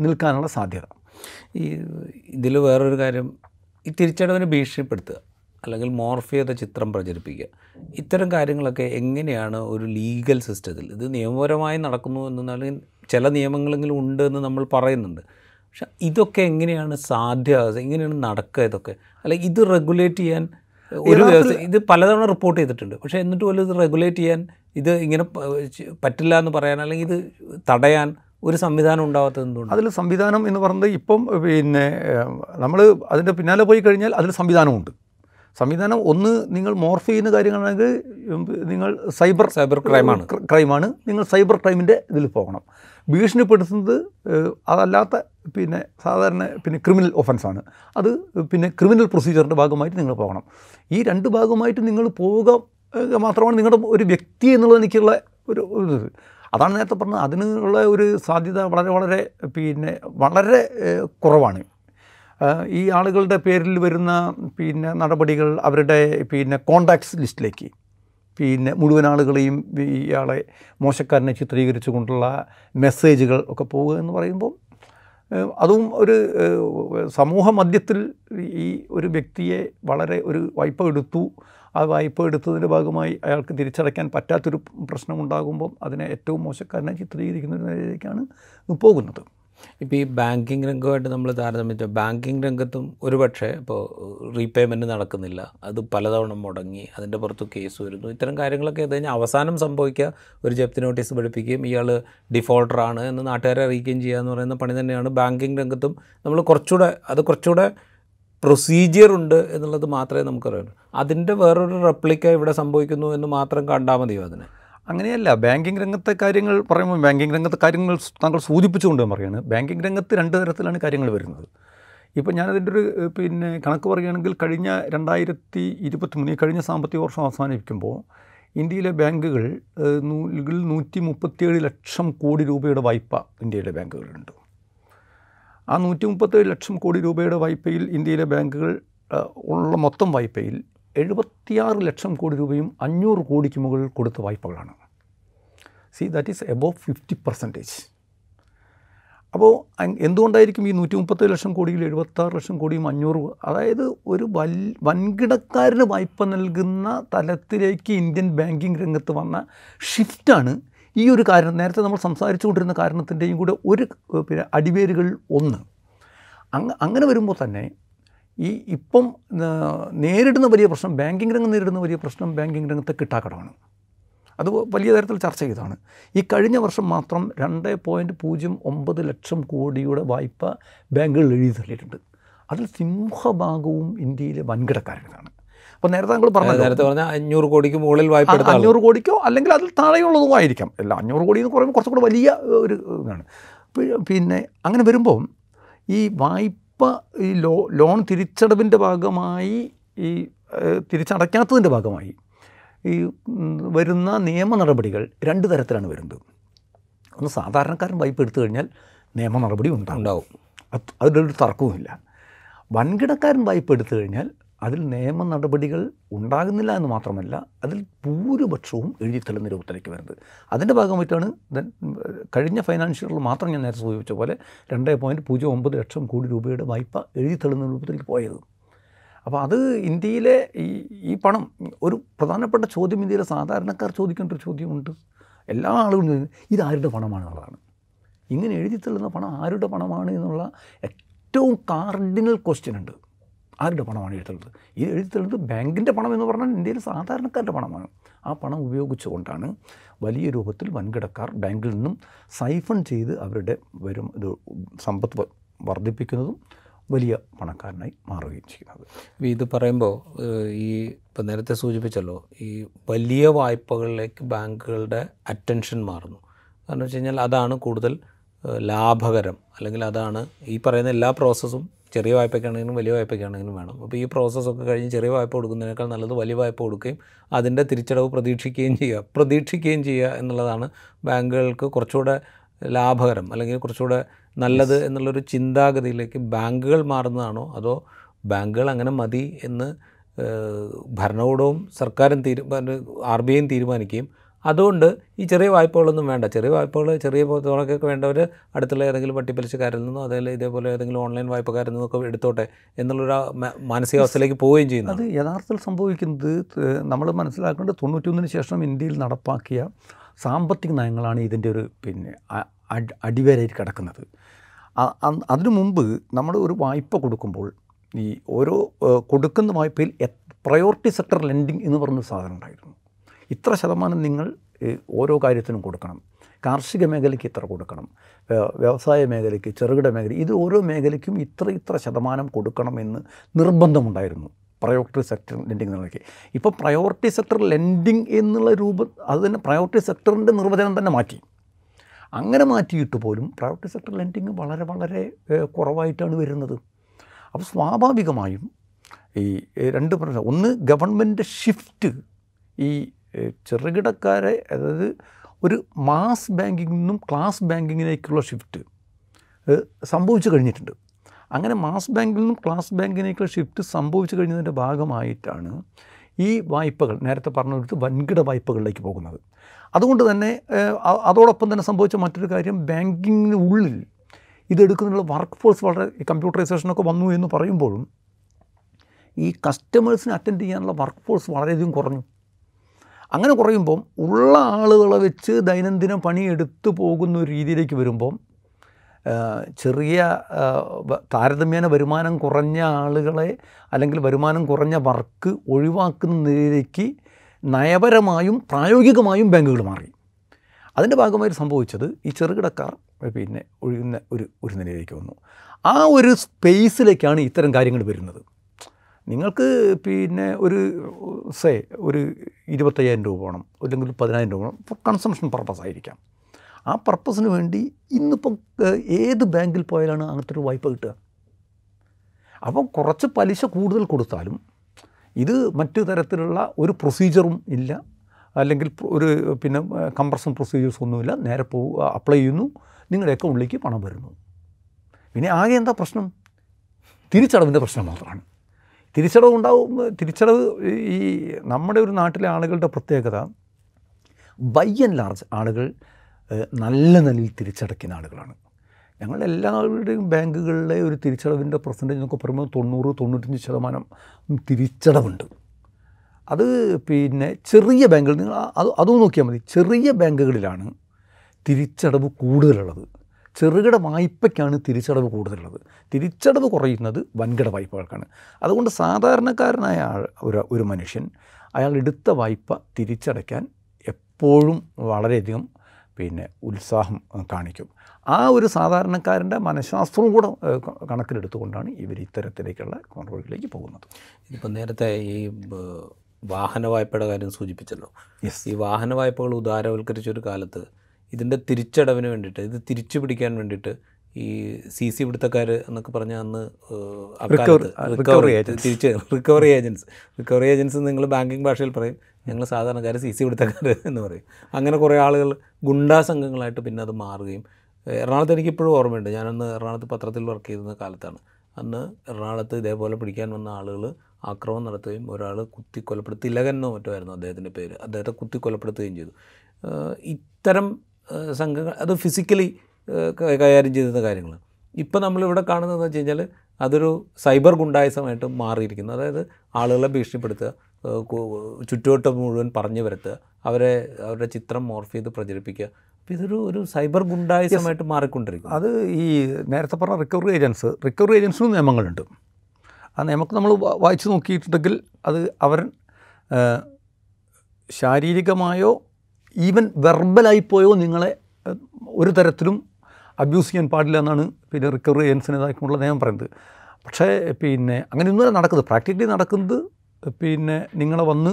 നിൽക്കാനുള്ള സാധ്യത. ഈ ഇതിൽ വേറൊരു കാര്യം ഈ തിരിച്ചടവിനെ ഭീഷണിപ്പെടുത്തുക അല്ലെങ്കിൽ മോർഫ് ചെയ്ത ചിത്രം പ്രചരിപ്പിക്കുക ഇത്തരം കാര്യങ്ങളൊക്കെ എങ്ങനെയാണ് ഒരു ലീഗൽ സിസ്റ്റത്തിൽ ഇത് നിയമപരമായി നടക്കുന്നു എന്നാൽ ചില നിയമങ്ങളെങ്കിലും ഉണ്ട് എന്ന് നമ്മൾ പറയുന്നുണ്ട്. പക്ഷെ ഇതൊക്കെ എങ്ങനെയാണ് സാധ്യമാകുക എങ്ങനെയാണ് നടക്കുക ഇതൊക്കെ? അല്ല ഇത് റെഗുലേറ്റ് ചെയ്യാൻ ഒരു വ്യവസ്ഥ ഇത് പലതവണ റിപ്പോർട്ട് ചെയ്തിട്ടുണ്ട്. പക്ഷേ എന്നിട്ട് പോലും ഇത് റെഗുലേറ്റ് ചെയ്യാൻ ഇത് ഇങ്ങനെ പറ്റില്ല എന്ന് പറയാൻ അല്ലെങ്കിൽ ഇത് തടയാൻ ഒരു സംവിധാനം ഉണ്ടാവാത്തത് എന്തുകൊണ്ട്? അതിൽ സംവിധാനം എന്ന് പറയുന്നത് ഇപ്പം പിന്നെ നമ്മൾ അതിന്റെ പിന്നാലെ പോയി കഴിഞ്ഞാൽ അതിൽ സംവിധാനമുണ്ട്. സംവിധാനം ഒന്ന് നിങ്ങൾ മോർഫ് ചെയ്യുന്ന കാര്യങ്ങളാണെങ്കിൽ നിങ്ങൾ സൈബർ സൈബർ ക്രൈമാണ്. ക്ര- ക്രൈമാണ്. നിങ്ങൾ സൈബർ ക്രൈമിന്റെ ഇതിൽ പോകണം. ഭീഷണിപ്പെടുത്തുന്നത് അതല്ലാത്ത പിന്നെ സാധാരണ പിന്നെ ക്രിമിനൽ ഒഫൻസാണ് അത് പിന്നെ ക്രിമിനൽ പ്രൊസീജിയറിന്റെ ഭാഗമായിട്ട് നിങ്ങൾ പോകണം. ഈ രണ്ട് ഭാഗമായിട്ട് നിങ്ങൾ പോവുക മാത്രമാണ് നിങ്ങളുടെ ഒരു വ്യക്തി എന്നുള്ളത് എനിക്കുള്ള ഒരു അതാണ് നേരത്തെ പറഞ്ഞത്. അതിനുള്ള ഒരു സാധ്യത വളരെ വളരെ പിന്നെ വളരെ കുറവാണ്. ഈ ആളുകളുടെ പേരിൽ വരുന്ന പിന്നെ നടപടികൾ അവരുടെ പിന്നെ കോണ്ടാക്ട്സ് ലിസ്റ്റിലേക്ക് പിന്നെ മുഴുവൻ ആളുകളെയും ഇയാളെ മോശക്കാരനെ ചിത്രീകരിച്ചു കൊണ്ടുള്ള മെസ്സേജുകൾ ഒക്കെ പോവുക എന്ന് പറയുമ്പോൾ അതും ഒരു സമൂഹ മധ്യത്തിൽ ഈ ഒരു വ്യക്തിയെ വളരെ ഒരു വായ്പ എടുത്തു. ആ വായ്പ എടുത്തതിന്റെ ഭാഗമായി അയാൾക്ക് തിരിച്ചടയ്ക്കാൻ പറ്റാത്തൊരു പ്രശ്നമുണ്ടാകുമ്പോൾ അതിനെ ഏറ്റവും മോശക്കാരനെ ചിത്രീകരിക്കുന്ന നിലയിലേക്കാണ് പോകുന്നത്. ഇപ്പോൾ ഈ ബാങ്കിങ് രംഗമായിട്ട് നമ്മൾ താരതമ്യം ബാങ്കിങ് രംഗത്തും ഒരുപക്ഷെ ഇപ്പോൾ റീപേയ്മെന്റ് നടക്കുന്നില്ല. അത് പലതവണ മുടങ്ങി അതിന്റെ പുറത്ത് കേസ് വരുന്നു. ഇത്തരം കാര്യങ്ങളൊക്കെ ഇത് കഴിഞ്ഞാൽ അവസാനം സംഭവിക്കുക. ഒരു ജപ്തി നോട്ടീസ് പഠിപ്പിക്കുകയും ഇയാൾ ഡിഫോൾട്ടറാണ് എന്ന് നാട്ടുകാരെ അറിയിക്കുകയും ചെയ്യുക എന്ന് പറയുന്ന പണി തന്നെയാണ് ബാങ്കിങ് രംഗത്തും. നമ്മൾ കുറച്ചുകൂടെ അത് കുറച്ചുകൂടെ പ്രൊസീജിയർ ഉണ്ട് എന്നുള്ളത് മാത്രമേ നമുക്കറിയുള്ളൂ. അതിന്റെ വേറൊരു റെപ്ലിക്ക ഇവിടെ സംഭവിക്കുന്നു എന്ന് മാത്രം കണ്ടാൽ മതിയോ അതിനെ? അങ്ങനെയല്ല ബാങ്കിങ് രംഗത്തെ കാര്യങ്ങൾ പറയുമ്പോൾ ബാങ്കിങ് രംഗത്തെ കാര്യങ്ങൾ താങ്കൾ സൂചിപ്പിച്ചുകൊണ്ട് പറയുകയാണ്. ബാങ്കിങ് രംഗത്ത് രണ്ട് തരത്തിലാണ് കാര്യങ്ങൾ വരുന്നത്. ഇപ്പോൾ ഞാനതിന്റെ ഒരു പിന്നെ കണക്ക് പറയുകയാണെങ്കിൽ കഴിഞ്ഞ രണ്ടായിരത്തി ഇരുപത്തി മൂന്ന് കഴിഞ്ഞ സാമ്പത്തിക വർഷം അവസാനിപ്പിക്കുമ്പോൾ ഇന്ത്യയിലെ ബാങ്കുകൾ നൂറ്റി മുപ്പത്തിയേഴ് ലക്ഷം കോടി രൂപയുടെ വായ്പ ഇന്ത്യയിലെ ബാങ്കുകളുണ്ട് ആ നൂറ്റി മുപ്പത്തേഴ് ലക്ഷം കോടി രൂപയുടെ വായ്പയിൽ ഇന്ത്യയിലെ ബാങ്കുകൾ ഉള്ള മൊത്തം വായ്പയിൽ എഴുപത്തിയാറ് ലക്ഷം കോടി രൂപയും അഞ്ഞൂറ് കോടിക്ക് മുകളിൽ കൊടുത്ത വായ്പകളാണ്. See that is above fifty percentage അപ്പോൾ എന്തുകൊണ്ടായിരിക്കും ഈ നൂറ്റി മുപ്പത്തേഴ് ലക്ഷം കോടിയിൽ എഴുപത്താറ് ലക്ഷം കോടിയും അഞ്ഞൂറ് അതായത് ഒരു വൽ വൻകിടക്കാരന് വായ്പ നൽകുന്ന തലത്തിലേക്ക് ഇന്ത്യൻ ബാങ്കിങ് രംഗത്ത് വന്ന ഷിഫ്റ്റാണ് ഈ ഒരു കാരണം. നേരത്തെ നമ്മൾ സംസാരിച്ചുകൊണ്ടിരുന്ന കാരണത്തിന്റെയും കൂടെ ഒരു പിന്നെ അടിവേരുകൾ ഒന്ന്. അങ്ങ് അങ്ങനെ വരുമ്പോൾ തന്നെ ഈ ഇപ്പം നേരിടുന്ന വലിയ പ്രശ്നം ബാങ്കിങ് രംഗം നേരിടുന്ന വലിയ പ്രശ്നം ബാങ്കിങ് രംഗത്തെ കിട്ടാക്കടമാണ് അത് വലിയ തരത്തിൽ ചർച്ച ചെയ്തതാണ്. ഈ കഴിഞ്ഞ വർഷം മാത്രം രണ്ട് പോയിന്റ് പൂജ്യം ഒമ്പത് ലക്ഷം കോടിയുടെ വായ്പ ബാങ്കുകൾ എഴുതി തള്ളിയിട്ടുണ്ട്. അതിൽ സിംഹഭാഗവും ഇന്ത്യയിലെ വൻകിടക്കാരാണ് അപ്പോൾ നേരത്തെ താങ്കൾ പറഞ്ഞു നേരത്തെ പറഞ്ഞാൽ അഞ്ഞൂറ് കോടിക്ക് മുകളിൽ വായ്പ. അഞ്ഞൂറ് കോടിക്കോ അല്ലെങ്കിൽ അതിൽ താഴെയുള്ളതും ആയിരിക്കാം. അല്ല അഞ്ഞൂറ് കോടി എന്ന് പറയുമ്പോൾ കുറച്ചും കൂടെ വലിയ ഒരു ഇതാണ്. പിന്നെ അങ്ങനെ വരുമ്പോൾ ഈ വായ്പ ഈ ലോ ലോൺ തിരിച്ചടവിന്റെ ഭാഗമായി ഈ തിരിച്ചടയ്ക്കാത്തതിന്റെ ഭാഗമായി ഈ വരുന്ന നിയമ നടപടികൾ രണ്ട് തരത്തിലാണ് വരുന്നത്. ഒന്ന് സാധാരണക്കാരൻ വായ്പ എടുത്തു കഴിഞ്ഞാൽ നിയമ നടപടി ഉണ്ടാവും. അത് അതിലൊരു തർക്കവുമില്ല. വൻകിടക്കാരൻ വായ്പ എടുത്തു കഴിഞ്ഞാൽ അതിൽ നിയമ നടപടികൾ ഉണ്ടാകുന്നില്ല എന്ന് മാത്രമല്ല അതിൽ ഭൂരിപക്ഷവും എഴുതിത്തള്ളുന്ന രൂപത്തിലേക്ക് വരുന്നത്. അതിന്റെ ഭാഗമായിട്ടാണ് കഴിഞ്ഞ ഫൈനാൻഷ്യൽ മാത്രം ഞാൻ നേരത്തെ സൂചിപ്പിച്ച പോലെ രണ്ട് പോയിന്റ് പൂജ്യം ഒമ്പത് ലക്ഷം കോടി രൂപയുടെ വായ്പ എഴുതിത്തള്ളുന്ന രൂപത്തിലേക്ക് പോയത്. അപ്പോൾ അത് ഇന്ത്യയിലെ ഈ ഈ പണം ഒരു പ്രധാനപ്പെട്ട ചോദ്യം ഇന്ത്യയിലെ സാധാരണക്കാർ ചോദിക്കേണ്ട ഒരു ചോദ്യമുണ്ട്. എല്ലാ ആളുകളും ചോദിക്കുന്നത് ഇതാരുടെ പണമാണെന്നുള്ളതാണ് ഇങ്ങനെ എഴുതിത്തള്ളുന്ന പണം ആരുടെ പണമാണ് എന്നുള്ള ഏറ്റവും കാർഡിനൽ ക്വസ്റ്റ്യൻ ഉണ്ട്. ആരുടെ പണമാണ് എഴുത്തുള്ളത് ഈ എഴുത്തുള്ളത് ബാങ്കിന്റെ പണം എന്ന് പറഞ്ഞാൽ ഇന്ത്യയിൽ സാധാരണക്കാരുടെ പണമാണ്. ആ പണം ഉപയോഗിച്ചുകൊണ്ടാണ് വലിയ രൂപത്തിൽ വൻകിടക്കാർ ബാങ്കിൽ നിന്നും സൈഫൺ ചെയ്ത് അവരുടെ വരും ഇത് സമ്പത്ത് വർദ്ധിപ്പിക്കുന്നതും വലിയ പണക്കാരനായി മാറുകയും ചെയ്യുന്നത്. ഇത് പറയുമ്പോൾ ഈ ഇപ്പം നേരത്തെ സൂചിപ്പിച്ചല്ലോ ഈ വലിയ വായ്പകളിലേക്ക് ബാങ്കുകളുടെ അറ്റൻഷൻ മാറുന്നു. കാരണം വെച്ച് കഴിഞ്ഞാൽ അതാണ് കൂടുതൽ ലാഭകരം. അല്ലെങ്കിൽ അതാണ് ഈ പറയുന്ന എല്ലാ പ്രോസസ്സും ചെറിയ വായ്പയ്ക്കാണെങ്കിലും വലിയ വായ്പയ്ക്കാണെങ്കിലും വേണം. അപ്പോൾ ഈ പ്രോസസ്സൊക്കെ കഴിഞ്ഞ് ചെറിയ വായ്പ കൊടുക്കുന്നതിനേക്കാൾ നല്ലത് വലിയ വായ്പ കൊടുക്കുകയും അതിന്റെ തിരിച്ചടവ് പ്രതീക്ഷിക്കുകയും ചെയ്യുക. പ്രതീക്ഷിക്കുകയും ചെയ്യുക എന്നുള്ളതാണ് ബാങ്കുകൾക്ക് കുറച്ചുകൂടെ ലാഭകരം അല്ലെങ്കിൽ കുറച്ചുകൂടെ നല്ലത് എന്നുള്ളൊരു ചിന്താഗതിയിലേക്ക് ബാങ്കുകൾ മാറുന്നതാണോ? അതോ ബാങ്കുകൾ അങ്ങനെ മതി എന്ന് ഭരണകൂടവും സർക്കാരും തീരു ആർ ബി ഐയും തീരുമാനിക്കുകയും അതുകൊണ്ട് ഈ ചെറിയ വായ്പകളൊന്നും വേണ്ട. ചെറിയ വായ്പകൾ ചെറിയ തുണക്കൊക്കെ വേണ്ടവർ അടുത്തുള്ള ഏതെങ്കിലും വട്ടിപ്പലിശക്കാരിൽ നിന്നോ അതല്ല ഇതേപോലെ ഏതെങ്കിലും ഓൺലൈൻ വായ്പക്കാരിൽ നിന്നൊക്കെ എടുത്തോട്ടെ എന്നുള്ളൊരു മാനസികാവസ്ഥയിലേക്ക് പോവുകയും ചെയ്യുന്നു. അത് യഥാർത്ഥത്തിൽ സംഭവിക്കുന്നത് നമ്മൾ മനസ്സിലാക്കേണ്ടത് തൊണ്ണൂറ്റൊന്നിന് ശേഷം ഇന്ത്യയിൽ നടപ്പാക്കിയ സാമ്പത്തിക നയങ്ങളാണ് ഇതിന്റെ ഒരു പിന്നെ അടിവരയിൽ അടി- അടിവേരയിൽ കിടക്കുന്നത്. അതിനു മുമ്പ് നമ്മൾ ഒരു വായ്പ കൊടുക്കുമ്പോൾ ഈ ഓരോ കൊടുക്കുന്ന വായ്പയിൽ പ്രയോറിറ്റി സെക്ടർ ലെൻഡിങ് എന്ന് പറഞ്ഞൊരു സാധനം ഉണ്ടായിരുന്നു. ഇത്ര ശതമാനം നിങ്ങൾ ഓരോ കാര്യത്തിനും കൊടുക്കണം. കാർഷിക മേഖലയ്ക്ക് ഇത്ര കൊടുക്കണം. വ്യവസായ മേഖലയ്ക്ക് ചെറുകിട മേഖല ഇത് ഓരോ മേഖലയ്ക്കും ഇത്ര ഇത്ര ശതമാനം കൊടുക്കണമെന്ന് നിർബന്ധമുണ്ടായിരുന്നു. പ്രയോറിറ്റി സെക്ടർ ലെൻഡിങ് എന്നുള്ളതൊക്കെ ഇപ്പോൾ പ്രയോറിറ്റി സെക്ടർ ലെൻഡിങ് എന്നുള്ള രൂപം അത് തന്നെ പ്രയോറിറ്റി സെക്ടറിന്റെ നിർവചനം തന്നെ മാറ്റി. അങ്ങനെ മാറ്റിയിട്ട് പോലും പ്രയോറിറ്റി സെക്ടർ ലെൻഡിങ് വളരെ വളരെ കുറവായിട്ടാണ് വരുന്നത്. അപ്പോൾ സ്വാഭാവികമായും ഈ രണ്ട് പ്രശ്നം. ഒന്ന് ഗവൺമെന്റ് ഷിഫ്റ്റ് ഈ ചെറുകിടക്കാരെ അതായത് ഒരു മാസ് ബാങ്കിങ്ങിൽ നിന്നും ക്ലാസ് ബാങ്കിങ്ങിലേക്കുള്ള ഷിഫ്റ്റ് സംഭവിച്ചു കഴിഞ്ഞിട്ടുണ്ട്. അങ്ങനെ മാസ് ബാങ്കിൽ നിന്നും ക്ലാസ് ബാങ്കിലേക്കുള്ള ഷിഫ്റ്റ് സംഭവിച്ചു കഴിഞ്ഞതിന്റെ ഭാഗമായിട്ടാണ് ഈ വായ്പകൾ നേരത്തെ പറഞ്ഞെടുത്ത് വൻകിട വായ്പകളിലേക്ക് പോകുന്നത്. അതുകൊണ്ട് തന്നെ അതോടൊപ്പം തന്നെ സംഭവിച്ച മറ്റൊരു കാര്യം ബാങ്കിങ്ങിന് ഉള്ളിൽ ഇതെടുക്കുന്നതിനുള്ള വർക്ക് ഫോഴ്സ് വളരെ കമ്പ്യൂട്ടറൈസേഷനൊക്കെ വന്നു എന്ന് പറയുമ്പോഴും ഈ കസ്റ്റമേഴ്സിനെ അറ്റൻഡ് ചെയ്യാനുള്ള വർക്ക് ഫോഴ്സ് വളരെയധികം കുറഞ്ഞു. അങ്ങനെ കുറയുമ്പം ഉള്ള ആളുകളെ വെച്ച് ദൈനംദിന പണിയെടുത്ത് പോകുന്ന ഒരു രീതിയിലേക്ക് വരുമ്പം ചെറിയ താരതമ്യേന വരുമാനം കുറഞ്ഞ ആളുകളെ അല്ലെങ്കിൽ വരുമാനം കുറഞ്ഞ വർക്ക് ഒഴിവാക്കുന്ന നിലയിലേക്ക് നയപരമായും പ്രായോഗികമായും ബാങ്കുകൾ മാറി. അതിന്റെ ഭാഗമായി സംഭവിച്ചത് ഈ ചെറുകിടക്കാർ പിന്നെ ഒഴുകുന്ന ഒരു ഒരു നിലയിലേക്ക് വന്നു. ആ ഒരു സ്പേസിലേക്കാണ് ഇത്തരം കാര്യങ്ങൾ വരുന്നത്. നിങ്ങൾക്ക് പിന്നെ ഒരു സേ ഒരു ഇരുപത്തയ്യായിരം രൂപ വേണം അല്ലെങ്കിൽ പതിനായിരം രൂപ വേണം ഫോർ കൺസംഷൻ പർപ്പസ് ആയിരിക്കാം. ആ പർപ്പസിന് വേണ്ടി ഇന്നിപ്പം ഏത് ബാങ്കിൽ പോയാലാണ് അങ്ങനത്തെ ഒരു വായ്പ കിട്ടുക? അപ്പം കുറച്ച് പലിശ കൂടുതൽ കൊടുത്താലും ഇത് മറ്റു തരത്തിലുള്ള ഒരു പ്രൊസീജിയറും ഇല്ല. അല്ലെങ്കിൽ ഒരു പിന്നെ കംപ്രഷൻ പ്രൊസീജിയേഴ്സ് ഒന്നുമില്ല. നേരെ പോ അപ്ലൈ ചെയ്യുന്നു. നിങ്ങളുടെ അക്കൗണ്ടിലേക്ക് പണം വരുന്നു. പിന്നെ ആകെ എന്താ പ്രശ്നം? തിരിച്ചടവിന്റെ പ്രശ്നം മാത്രമാണ്. തിരിച്ചടവ് ഉണ്ടാവും. തിരിച്ചടവ് ഈ നമ്മുടെ ഒരു നാട്ടിലെ ആളുകളുടെ പ്രത്യേകത ബൈ ലാർജ് ആളുകൾ നല്ല നിലയിൽ തിരിച്ചടക്കുന്ന ആളുകളാണ്. ഞങ്ങൾ എല്ലാവരുടെയും ബാങ്കുകളിലെ ഒരു തിരിച്ചടവിന്റെ പെർസെന്റേജ് എന്നൊക്കെ പറയുമ്പോൾ തൊണ്ണൂറ് തൊണ്ണൂറ്റഞ്ച് ശതമാനം തിരിച്ചടവുണ്ട്. അത് പിന്നെ ചെറിയ ബാങ്കുകൾ നിങ്ങൾ അത് അതും നോക്കിയാൽ മതി. ചെറിയ ബാങ്കുകളിലാണ് തിരിച്ചടവ് കൂടുതലുള്ളത്. ചെറുകിട വായ്പയ്ക്കാണ് തിരിച്ചടവ് കൂടുതലുള്ളത്. തിരിച്ചടവ് കുറയുന്നത് വൻകിട വായ്പകൾക്കാണ്. അതുകൊണ്ട് സാധാരണക്കാരനായ ആൾ ഒരു ഒരു മനുഷ്യൻ അയാൾ എടുത്ത വായ്പ തിരിച്ചടയ്ക്കാൻ എപ്പോഴും വളരെയധികം പിന്നെ ഉത്സാഹം കാണിക്കും. ആ ഒരു സാധാരണക്കാരന്റെ മനഃശാസ്ത്രവും കൂടെ കണക്കിലെടുത്തുകൊണ്ടാണ് ഇവർ ഇത്തരത്തിലേക്കുള്ള കോൺട്രോളിലേക്ക് പോകുന്നത്. ഇപ്പം നേരത്തെ ഈ വാഹന വായ്പയുടെ കാര്യം സൂചിപ്പിച്ചല്ലോ. യെസ്. ഈ വാഹന വായ്പകൾ ഉദാരവൽക്കരിച്ചൊരു കാലത്ത് ഇതിന്റെ തിരിച്ചടവിന് വേണ്ടിയിട്ട് ഇത് തിരിച്ചു പിടിക്കാൻ വേണ്ടിയിട്ട് ഈ സി സി പിടുത്തക്കാർ എന്നൊക്കെ പറഞ്ഞ അന്ന് റിക്കവറി agents. തിരിച്ച് റിക്കവറി ഏജൻസ് റിക്കവറി ഏജൻസ് നിങ്ങൾ ബാങ്കിങ് ഭാഷയിൽ പറയും. ഞങ്ങൾ സാധാരണക്കാർ സി സി പിടുത്തക്കാർ എന്ന് പറയും. അങ്ങനെ കുറേ ആളുകൾ ഗുണ്ടാ സംഘങ്ങളായിട്ട് പിന്നെ അത് മാറുകയും. എറണാകുളത്ത് എനിക്കിപ്പോഴും ഓർമ്മയുണ്ട്. ഞാനന്ന് എറണാകുളത്ത് പത്രത്തിൽ വർക്ക് ചെയ്തിരുന്ന കാലത്താണ്. അന്ന് എറണാകുളത്ത് ഇതേപോലെ പിടിക്കാൻ വന്ന ആളുകൾ ആക്രമണം നടത്തുകയും ഒരാൾ കുത്തി കൊലപ്പെടുത്തി തിലകനോ മറ്റോ ആയിരുന്നു അദ്ദേഹത്തിന്റെ പേര്. അദ്ദേഹത്തെ കുത്തി കൊലപ്പെടുത്തുകയും ചെയ്തു ഇത്തരം സംഘങ്ങൾ അത് ഫിസിക്കലി കൈകാര്യം ചെയ്തിരുന്ന കാര്യങ്ങളാണ് ഇപ്പോൾ നമ്മളിവിടെ കാണുന്നതെന്ന് വെച്ച് കഴിഞ്ഞാൽ അതൊരു സൈബർ ഗുണ്ടായസമായിട്ട് മാറിയിരിക്കുന്നു. അതായത് ആളുകളെ ഭീഷണിപ്പെടുത്തുക ചുറ്റുവട്ടം മുഴുവൻ പറഞ്ഞു വരുത്തുക അവരെ അവരുടെ ചിത്രം മോർഫ് ചെയ്ത് പ്രചരിപ്പിക്കുക. അപ്പോൾ ഇതൊരു ഒരു സൈബർ ഗുണ്ടായസമായിട്ട് മാറിക്കൊണ്ടിരിക്കും അത് ഈ നേരത്തെ പറഞ്ഞ റിക്കവറി ഏജൻസ് റിക്കവറി ഏജൻസിനും നിയമങ്ങളുണ്ട്. ആ നിയമത്തെ നമ്മൾ വായിച്ചു നോക്കിയിട്ടുണ്ടെങ്കിൽ അത് അവർ ശാരീരികമായോ ഈവൻ വെർബലായി പോയോ നിങ്ങളെ ഒരു തരത്തിലും അബ്യൂസ് ചെയ്യാൻ പാടില്ല എന്നാണ് പിന്നെ റിക്കവറി ഏജൻസിനേതായിട്ടുള്ള നിയമം പറയുന്നത്. പക്ഷേ പിന്നെ അങ്ങനെയൊന്നുമല്ല നടക്കുന്നത്. പ്രാക്ടിക്കലി നടക്കുന്നത് പിന്നെ നിങ്ങളെ വന്ന്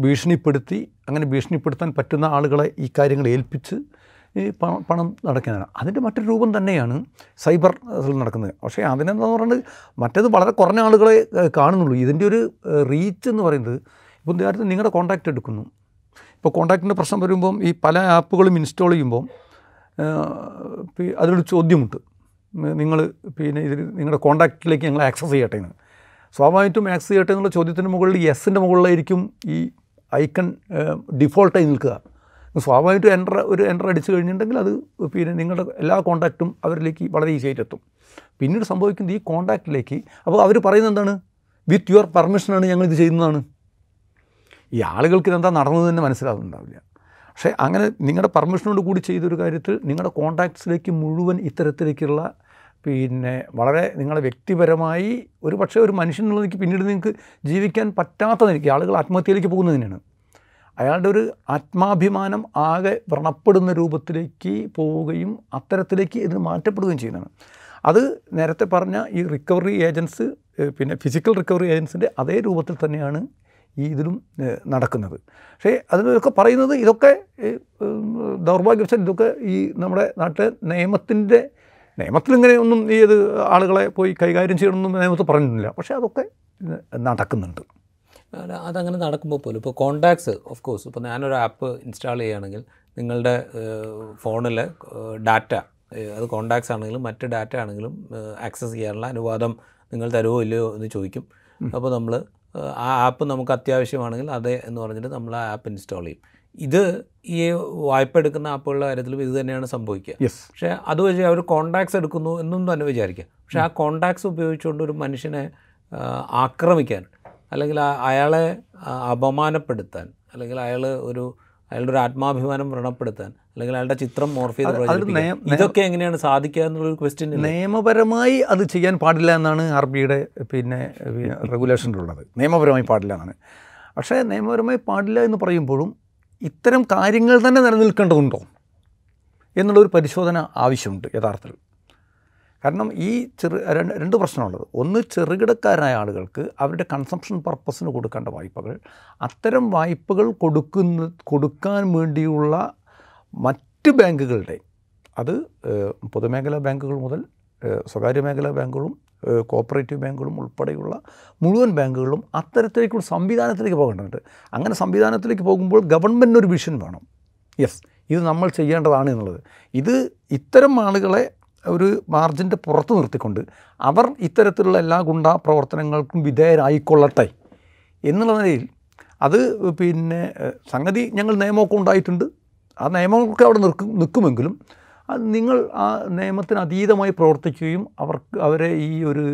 ഭീഷണിപ്പെടുത്തി അങ്ങനെ ഭീഷണിപ്പെടുത്താൻ പറ്റുന്ന ആളുകളെ ഈ കാര്യങ്ങൾ ഏൽപ്പിച്ച് ഈ പണം പണം നടക്കുന്നതാണ്. അതിന്റെ മറ്റൊരു രൂപം തന്നെയാണ് സൈബർ നടക്കുന്നത്. പക്ഷേ അതിനെന്താന്ന് പറയുന്നത് മറ്റേത് വളരെ കുറഞ്ഞ ആളുകളെ കാണുന്നുള്ളൂ. ഇതിന്റെ ഒരു റീച്ച് എന്ന് പറയുന്നത് ഇപ്പോൾ ഉദാഹരണത്തിന് നിങ്ങളുടെ കോൺടാക്റ്റ് എടുക്കുന്നു. ഇപ്പോൾ കോൺടാക്റ്റിന്റെ പ്രശ്നം വരുമ്പം ഈ പല ആപ്പുകളും ഇൻസ്റ്റാൾ ചെയ്യുമ്പം അതിലൊരു ചോദ്യമുണ്ട്. നിങ്ങൾ പിന്നെ ഇതിൽ നിങ്ങളുടെ കോൺടാക്റ്റിലേക്ക് ഞങ്ങൾ ആക്സസ് ചെയ്യട്ടെ എന്ന്. സ്വാഭാവികമായിട്ടും ആക്സസ് ചെയ്യട്ടെ എന്നുള്ള ചോദ്യത്തിന് മുകളിൽ എസിന്റെ മുകളിലായിരിക്കും ഈ ഐക്കൺ ഡിഫോൾട്ടായി നിൽക്കുക. സ്വാഭാവികമായിട്ടും എന്റർ ഒരു എന്റർ അടിച്ചു കഴിഞ്ഞിട്ടുണ്ടെങ്കിൽ അത് പിന്നെ നിങ്ങളുടെ എല്ലാ കോൺടാക്റ്റും അവരിലേക്ക് വളരെ ഈസി ആയിട്ട് എത്തും. പിന്നീട് സംഭവിക്കുന്നത് ഈ കോൺടാക്റ്റിലേക്ക് അപ്പോൾ അവർ പറയുന്നത് എന്താണ്? വിത്ത് യുവർ പെർമിഷനാണ് ഞങ്ങൾ ഇത് ചെയ്യുന്നതാണ്. ഈ ആളുകൾക്ക് ഇതെന്താ നടന്നത് തന്നെ മനസ്സിലാവുന്നുണ്ടാവില്ല. പക്ഷേ അങ്ങനെ നിങ്ങളുടെ പെർമിഷനോട് കൂടി ചെയ്തൊരു കാര്യത്തിൽ നിങ്ങളുടെ കോൺടാക്ട്സിലേക്ക് മുഴുവൻ ഇത്തരത്തിലേക്കുള്ള പിന്നെ വളരെ നിങ്ങളെ വ്യക്തിപരമായി ഒരു പക്ഷേ ഒരു മനുഷ്യൻ എന്നുള്ളതിലേക്ക് പിന്നീട് നിങ്ങൾക്ക് ജീവിക്കാൻ പറ്റാത്ത നിലയ്ക്ക് ആളുകൾ ആത്മഹത്യയിലേക്ക് പോകുന്നതിനാണ് അയാളുടെ ഒരു ആത്മാഭിമാനം ആകെ വ്രണപ്പെടുന്ന രൂപത്തിലേക്ക് പോവുകയും അത്തരത്തിലേക്ക് ഇതിന് മാറ്റപ്പെടുകയും ചെയ്യുന്നതാണ്. അത് നേരത്തെ പറഞ്ഞ ഈ റിക്കവറി ഏജൻസ് പിന്നെ ഫിസിക്കൽ റിക്കവറി ഏജൻസിന്റെ അതേ രൂപത്തിൽ തന്നെയാണ് ഈ ഇതിലും നടക്കുന്നത്. പക്ഷേ അതിനൊക്കെ പറയുന്നത് ഇതൊക്കെ ദൗർഭാഗ്യവശാൽ ഇതൊക്കെ ഈ നമ്മുടെ നാട്ടിലെ നിയമത്തിന്റെ നിയമത്തിൽ ഇങ്ങനെ ഒന്നും ഈ ഇത് ആളുകളെ പോയി കൈകാര്യം ചെയ്യണമെന്നും നിയമത്തിൽ പറഞ്ഞിട്ടില്ല. പക്ഷേ അതൊക്കെ നടക്കുന്നുണ്ട്. അതങ്ങനെ നടക്കുമ്പോൾ പോലും ഇപ്പോൾ കോണ്ടാക്ട്സ് ഓഫ് കോഴ്സ് ഇപ്പോൾ ഞാനൊരു ആപ്പ് ഇൻസ്റ്റാൾ ചെയ്യുകയാണെങ്കിൽ നിങ്ങളുടെ ഫോണിലെ ഡാറ്റ അത് കോണ്ടാക്ട്സ് ആണെങ്കിലും മറ്റ് ഡാറ്റ ആണെങ്കിലും ആക്സസ് ചെയ്യാനുള്ള അനുവാദം നിങ്ങൾ തരുമോ ഇല്ലയോ എന്ന് ചോദിക്കും. അപ്പോൾ നമ്മൾ ആ ആപ്പ് നമുക്ക് അത്യാവശ്യമാണെങ്കിൽ അതെ എന്ന് പറഞ്ഞിട്ട് നമ്മൾ ആ ആപ്പ് ഇൻസ്റ്റാൾ ചെയ്യും. ഇത് ഈ വായ്പ എടുക്കുന്ന ആപ്പുകളുടെ കാര്യത്തിലും ഇത് തന്നെയാണ് സംഭവിക്കുക. പക്ഷേ അത് വെച്ച് അവർ കോണ്ടാക്ട്സ് എടുക്കുന്നു എന്നും തന്നെ വിചാരിക്കാം പക്ഷേ ആ കോണ്ടാക്ട്സ് ഉപയോഗിച്ചുകൊണ്ട് ഒരു മനുഷ്യനെ ആക്രമിക്കാൻ അല്ലെങ്കിൽ അയാളെ അപമാനപ്പെടുത്താൻ അല്ലെങ്കിൽ അയാൾ ഒരു അയാളുടെ ഒരു ആത്മാഭിമാനം വ്രണപ്പെടുത്താൻ അല്ലെങ്കിൽ അയാളുടെ ചിത്രം മോർഫ് ചെയ്ത് ഇതൊക്കെ എങ്ങനെയാണ് സാധിക്കുക എന്നുള്ളൊരു ക്വസ്റ്റ്യൻ നിയമപരമായി അത് ചെയ്യാൻ പാടില്ല എന്നാണ് ആർ ബിയുടെ പിന്നെ റെഗുലേഷനിലുള്ളത് നിയമപരമായി പാടില്ല എന്നാണ്. പക്ഷേ നിയമപരമായി പാടില്ല എന്ന് പറയുമ്പോഴും ഇത്തരം കാര്യങ്ങൾ തന്നെ നിലനിൽക്കേണ്ടതുണ്ടോ? എന്നുള്ളൊരു പരിശോധന ആവശ്യമുണ്ട് യഥാർത്ഥത്തിൽ. കാരണം ഈ ചെറു രണ്ട് രണ്ട് പ്രശ്നമുള്ളത്. ഒന്ന് ചെറുകിടക്കാരായ ആളുകൾക്ക് അവരുടെ കൺസംഷൻ പർപ്പസിന് കൊടുക്കേണ്ട വായ്പകൾ അത്തരം വായ്പകൾ കൊടുക്കുന്ന കൊടുക്കാൻ വേണ്ടിയുള്ള മറ്റ് ബാങ്കുകളുടെ അത് പൊതുമേഖലാ ബാങ്കുകൾ മുതൽ സ്വകാര്യ മേഖലാ ബാങ്കുകളും കോപ്പറേറ്റീവ് ബാങ്കുകളും ഉൾപ്പെടെയുള്ള മുഴുവൻ ബാങ്കുകളും അത്തരത്തിലേക്കുള്ള സംവിധാനത്തിലേക്ക് പോകേണ്ടതുണ്ട്. അങ്ങനെ സംവിധാനത്തിലേക്ക് പോകുമ്പോൾ ഗവൺമെന്റിനൊരു വിഷൻ വേണം. യെസ് ഇത് നമ്മൾ ചെയ്യേണ്ടതാണ് എന്നുള്ളത്. ഇത് ഇത്തരം ആളുകളെ ഒരു മാർജിന്റെ പുറത്ത് നിർത്തിക്കൊണ്ട് അവർ ഇത്തരത്തിലുള്ള എല്ലാ ഗുണ്ടാ പ്രവർത്തനങ്ങൾക്കും വിധേയരായിക്കൊള്ളട്ടെ എന്നുള്ള നിലയിൽ അത് പിന്നെ സംഗതി ഞങ്ങൾ നിയമമൊക്കെ ഉണ്ടായിട്ടുണ്ട്. ആ നിയമമൊക്കെ അവിടെ നിൽക്കും നിൽക്കുമെങ്കിലും നിങ്ങൾ ആ നിയമത്തിന് അതീതമായി പ്രവർത്തിക്കുകയും അവർക്ക് അവരെ ഈ ഒരു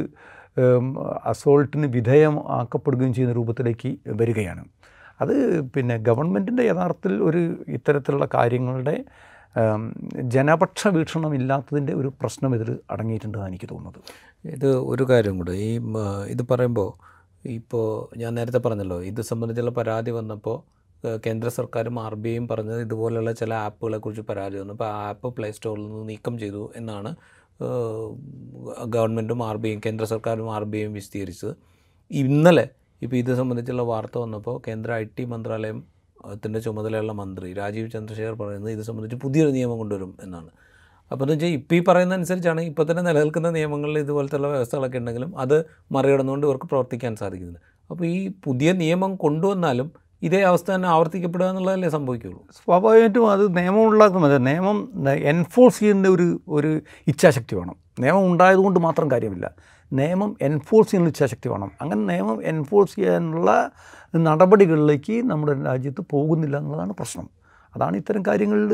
അസോൾട്ടിന് വിധേയം ആക്കപ്പെടുകയും ചെയ്യുന്ന രൂപത്തിലേക്ക് വരികയാണ്. അത് പിന്നെ ഗവൺമെന്റിന്റെ യഥാർത്ഥത്തിൽ ഒരു ഇത്തരത്തിലുള്ള കാര്യങ്ങളുടെ ജനപക്ഷ വീക്ഷണം ഇല്ലാത്തതിന്റെ ഒരു പ്രശ്നം ഇതിൽ അടങ്ങിയിട്ടുണ്ടെന്നാണ് എനിക്ക് തോന്നുന്നത്. ഇത് ഒരു കാര്യം കൂടെ. ഈ ഇത് പറയുമ്പോൾ ഇപ്പോൾ ഞാൻ നേരത്തെ പറഞ്ഞല്ലോ ഇത് സംബന്ധിച്ചുള്ള പരാതി വന്നപ്പോൾ കേന്ദ്ര സർക്കാരും ആർ ബി ഐയും പറഞ്ഞത് ഇതുപോലെയുള്ള ചില ആപ്പുകളെ കുറിച്ച് പരാതി വന്നു. അപ്പോൾ ആ ആപ്പ് പ്ലേ സ്റ്റോറിൽ നിന്ന് നീക്കം ചെയ്തു എന്നാണ് ഗവൺമെന്റും ആർ ബി ഐയും കേന്ദ്ര സർക്കാരും ആർ ബി ഐയും വിശദീകരിച്ചത്. ഇന്നലെ ഇപ്പോൾ ഇത് സംബന്ധിച്ചുള്ള വാർത്ത വന്നപ്പോൾ കേന്ദ്ര ഐ ടി മന്ത്രാലയം ത്തിന്റെ ചുമതലയുള്ള മന്ത്രി രാജീവ് ചന്ദ്രശേഖർ പറയുന്നത് ഇത് സംബന്ധിച്ച് പുതിയൊരു നിയമം കൊണ്ടുവരും എന്നാണ്. അപ്പോൾ എന്ന് വെച്ചാൽ ഇപ്പോൾ ഈ പറയുന്ന അനുസരിച്ചാണ് ഇപ്പോൾ തന്നെ നിലനിൽക്കുന്ന നിയമങ്ങളിൽ ഇതുപോലത്തെയുള്ള വ്യവസ്ഥകളൊക്കെ ഉണ്ടെങ്കിലും അത് മറികടന്നുകൊണ്ട് ഇവർക്ക് പ്രവർത്തിക്കാൻ സാധിക്കുന്നത് അപ്പോൾ ഈ പുതിയ നിയമം കൊണ്ടുവന്നാലും ഇതേ അവസ്ഥ തന്നെ ആവർത്തിക്കപ്പെടുക എന്നുള്ളതല്ലേ സംഭവിക്കുള്ളൂ സ്വാഭാവികമായിട്ടും അത് നിയമം ഉണ്ടാക്കുന്നത് നിയമം എൻഫോഴ്സ് ചെയ്യുന്ന ഒരു ഒരു ഇച്ഛാശക്തി വേണം. നിയമം ഉണ്ടായതുകൊണ്ട് മാത്രം കാര്യമില്ല. നിയമം എൻഫോഴ്സ് ചെയ്യുന്ന ഇച്ഛാശക്തി വേണം. അങ്ങനെ നിയമം എൻഫോഴ്സ് ചെയ്യാനുള്ള നടപടികളിലേക്ക് നമ്മുടെ രാജ്യത്ത് പോകുന്നില്ല എന്നുള്ളതാണ് പ്രശ്നം. അതാണ് ഇത്തരം കാര്യങ്ങളിൽ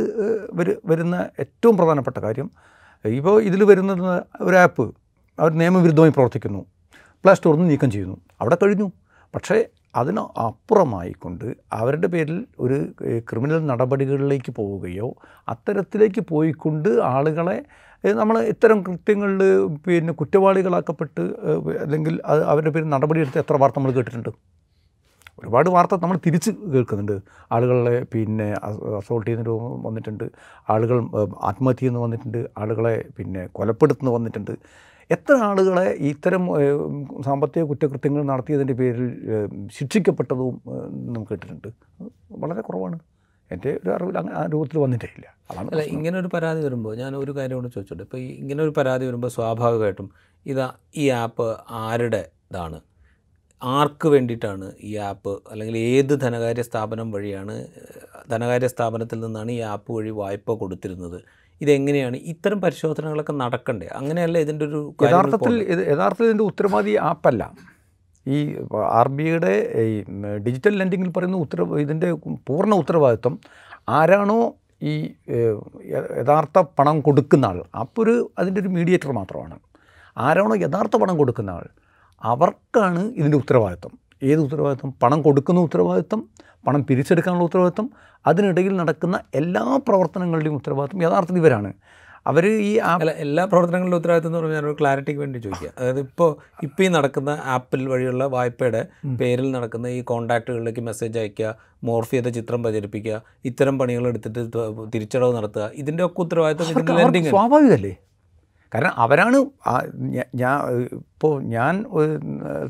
വരു വരുന്ന ഏറ്റവും പ്രധാനപ്പെട്ട കാര്യം. ഇപ്പോൾ ഇതിൽ വരുന്ന ഒരു ആപ്പ് അവർ നിയമവിരുദ്ധമായി പ്രവർത്തിക്കുന്നു. പ്ലേ സ്റ്റോറിൽ നിന്ന് നീക്കം ചെയ്യുന്നു. അവിടെ കഴിഞ്ഞു. പക്ഷേ അതിന് അപ്പുറമായിക്കൊണ്ട് അവരുടെ പേരിൽ ഒരു ക്രിമിനൽ നടപടികളിലേക്ക് പോവുകയോ അത്തരത്തിലേക്ക് പോയിക്കൊണ്ട് ആളുകളെ നമ്മൾ ഇത്തരം കൃത്യങ്ങളിൽ പിന്നെ കുറ്റവാളികളാക്കപ്പെട്ട് അല്ലെങ്കിൽ അവരുടെ പേരിൽ നടപടിയെടുത്ത് എത്ര വാർത്ത നമ്മൾ കേട്ടിട്ടുണ്ട്? ഒരുപാട് വാർത്ത നമ്മൾ തിരിച്ച് കേൾക്കുന്നുണ്ട്. ആളുകളെ പിന്നെ അസോൾട്ട് ചെയ്യുന്ന രൂപം വന്നിട്ടുണ്ട്. ആളുകൾ ആത്മഹത്യ ചെയ്യുന്ന വന്നിട്ടുണ്ട്. ആളുകളെ പിന്നെ കൊലപ്പെടുത്തുന്ന വന്നിട്ടുണ്ട്. എത്ര ആളുകളെ ഇത്തരം സാമ്പത്തിക കുറ്റകൃത്യങ്ങൾ നടത്തിയതിന്റെ പേരിൽ ശിക്ഷിക്കപ്പെട്ടതും നമുക്ക് കേട്ടിട്ടുണ്ട്. വളരെ കുറവാണ്. എന്റെ ഒരു അറിവിൽ അങ്ങനെ ആ രൂപത്തിൽ വന്നിട്ടേ ഇല്ല. അതാണ് അല്ല ഇങ്ങനെ ഒരു പരാതി വരുമ്പോൾ ഞാൻ ഒരു കാര്യം കൂടെ ചോദിച്ചോട്ടെ. ഇപ്പോൾ ഇങ്ങനെ ഒരു പരാതി വരുമ്പോൾ സ്വാഭാവികമായിട്ടും ഇതാ ഈ ആപ്പ് ആരുടെ ഇതാണ്? ആർക്ക് വേണ്ടിയിട്ടാണ് ഈ ആപ്പ് അല്ലെങ്കിൽ ഏത് ധനകാര്യ സ്ഥാപനം വഴിയാണ് ധനകാര്യ സ്ഥാപനത്തിൽ നിന്നാണ് ഈ ആപ്പ് വഴി വായ്പ കൊടുത്തിരുന്നത്? ഇതെങ്ങനെയാണ്? ഇത്തരം പരിശോധനകളൊക്കെ നടക്കണ്ടേ? അങ്ങനെയല്ല ഇതിന്റെ ഒരു യഥാർത്ഥത്തിൽ ഇത് യഥാർത്ഥത്തിൽ ഇതിന്റെ ഉത്തരവാദി ആപ്പല്ല. ഈ ആർ ബി ഐയുടെ ഈ ഡിജിറ്റൽ ലെൻഡിങ്ങിൽ പറയുന്ന ഉത്തര ഇതിന്റെ പൂർണ ഉത്തരവാദിത്വം ആരാണോ ഈ യഥാർത്ഥ പണം കൊടുക്കുന്ന ആൾ. അപ്പോൾ ഒരു അതിന്റെ ഒരു മീഡിയേറ്റർ മാത്രമാണ്. ആരാണോ യഥാർത്ഥ പണം കൊടുക്കുന്ന ആൾ. അവർക്കാണ് ഇതിന്റെ ഉത്തരവാദിത്വം. ഏത് ഉത്തരവാദിത്വം? പണം കൊടുക്കുന്ന ഉത്തരവാദിത്വം പണം പിരിച്ചെടുക്കാനുള്ള ഉത്തരവാദിത്വം അതിനിടയിൽ നടക്കുന്ന എല്ലാ പ്രവർത്തനങ്ങളുടെയും ഉത്തരവാദിത്വം യഥാർത്ഥത്തിൽ ഇവരാണ്. അവർ ഈ ആപ്പ് എല്ലാ പ്രവർത്തനങ്ങളുടെ ഉത്തരവാദിത്തം എന്ന് പറഞ്ഞാൽ ഒരു ക്ലാരിറ്റിക്ക് വേണ്ടി ചോദിക്കുക. അതായത് ഇപ്പോൾ ഇപ്പോൾ ഈ നടക്കുന്ന ആപ്പിൽ വഴിയുള്ള വായ്പയുടെ പേരിൽ നടക്കുന്ന ഈ കോൺടാക്റ്റുകളിലേക്ക് മെസ്സേജ് അയക്കുക മോർഫ് ചെയ്ത ചിത്രം പ്രചരിപ്പിക്കുക ഇത്തരം പണികൾ എടുത്തിട്ട് തിരിച്ചടവ് നടത്തുക ഇതിന്റെ ഒക്കെ ഉത്തരവാദിത്തം സ്വാഭാവികമല്ലേ? കാരണം അവരാണ് ഞാൻ ഇപ്പോൾ ഞാൻ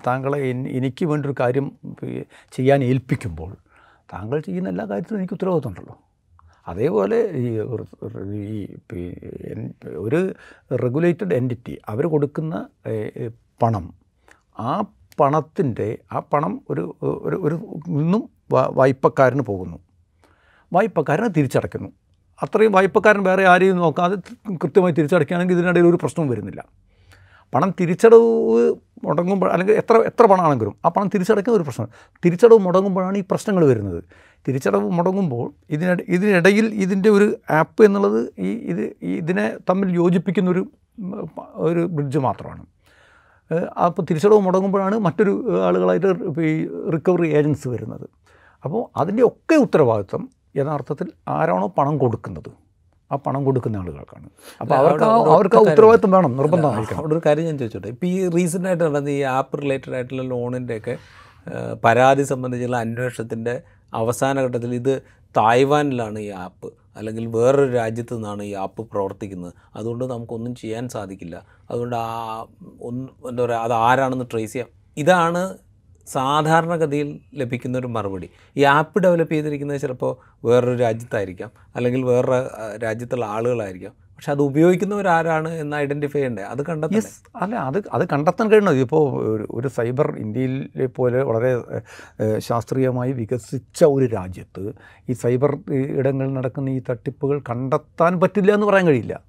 താങ്കളെ എനിക്ക് വേണ്ടൊരു കാര്യം ചെയ്യാൻ ഏൽപ്പിക്കുമ്പോൾ താങ്കൾ ചെയ്യുന്ന എല്ലാ കാര്യത്തിലും എനിക്ക് ഉത്തരവാദിത്തമുണ്ടല്ലോ. അതേപോലെ ഈ ഒരു- ഒരു- ഒരു റെഗുലേറ്റഡ് എന്റിറ്റി അവർ കൊടുക്കുന്ന പണം ആ പണത്തിന്റെ ആ പണം ഒരു ഒരു ഒരു നിന്നും വായ്പക്കാരന് പോകുന്നു. വായ്പക്കാരനെ തിരിച്ചടയ്ക്കുന്നു. അത്രയും വായ്പക്കാരൻ വേറെ ആരെയും നോക്കാതെ കൃത്യമായി തിരിച്ചടയ്ക്കുകയാണെങ്കിൽ ഇതിനിടയിൽ ഒരു പ്രശ്നവും വരുന്നില്ല. പണം തിരിച്ചടവ് മുടങ്ങുമ്പോൾ അല്ലെങ്കിൽ എത്ര എത്ര പണമാണെങ്കിലും ആ പണം തിരിച്ചടയ്ക്കുന്ന ഒരു പ്രശ്നം. തിരിച്ചടവ് മുടങ്ങുമ്പോഴാണ് ഈ പ്രശ്നങ്ങൾ വരുന്നത്. തിരിച്ചടവ് മുടങ്ങുമ്പോൾ ഇതിനിട ഇതിനിടയിൽ ഇതിന്റെ ഒരു ആപ്പ് എന്നുള്ളത് ഈ ഇത് ഇതിനെ തമ്മിൽ യോജിപ്പിക്കുന്ന ഒരു ഒരു ബ്രിഡ്ജ് മാത്രമാണ്. അപ്പോൾ തിരിച്ചടവ് മുടങ്ങുമ്പോഴാണ് മറ്റൊരു ആളുകളായിട്ട് ഈ റിക്കവറി ഏജൻസി വരുന്നത്. അപ്പോൾ അതിന്റെ ഒക്കെ ഉത്തരവാദിത്വം യഥാർത്ഥത്തിൽ ആരാണോ പണം കൊടുക്കുന്നത്? ആ പണം കൊടുക്കുന്ന ആളുകൾക്കാണ്. അപ്പോൾ അവർക്ക് അവർക്ക് ആ ഉത്തരവാദിത്വം വേണം നിർബന്ധമായിരിക്കും അവിടെ ഒരു കാര്യം ഞാൻ ചോദിച്ചോട്ടെ. ഇപ്പോൾ ഈ റീസെന്റ് ആയിട്ട് നടന്ന ഈ ആപ്പ് റിലേറ്റഡ് ആയിട്ടുള്ള ലോണിന്റെയൊക്കെ പരാതി സംബന്ധിച്ചുള്ള അന്വേഷണത്തിന്റെ അവസാന ഘട്ടത്തിൽ ഇത് തായ്വാനിലാണ് ഈ ആപ്പ് അല്ലെങ്കിൽ വേറൊരു രാജ്യത്ത് നിന്നാണ് ഈ ആപ്പ് പ്രവർത്തിക്കുന്നത്. അതുകൊണ്ട് നമുക്കൊന്നും ചെയ്യാൻ സാധിക്കില്ല. അതുകൊണ്ട് ആ ഒന്ന് എന്താ പറയുക അത് ആരാണെന്ന് ട്രേസ് ചെയ്യാം. ഇതാണ് സാധാരണഗതിയിൽ ലഭിക്കുന്ന ഒരു മറുപടി. ഈ ആപ്പ് ഡെവലപ്പ് ചെയ്തിരിക്കുന്നത് ചിലപ്പോൾ വേറൊരു രാജ്യത്തായിരിക്കാം അല്ലെങ്കിൽ വേറൊരു രാജ്യത്തുള്ള ആളുകളായിരിക്കാം. പക്ഷെ അത് ഉപയോഗിക്കുന്നവരാരാണ് എന്ന് ഐഡന്റിഫൈ ചെയ്യേണ്ടത് അത് കണ്ടെത്തി അല്ല അത് അത് കണ്ടെത്താൻ കഴിയണം. ഇപ്പോൾ ഒരു സൈബർ ഇന്ത്യയിലെ പോലെ വളരെ ശാസ്ത്രീയമായി വികസിച്ച ഒരു രാജ്യത്ത് ഈ സൈബർ ഇടങ്ങളിൽ നടക്കുന്ന ഈ തട്ടിപ്പുകൾ കണ്ടെത്താൻ പറ്റില്ല എന്ന് പറയാൻ കഴിയില്ല.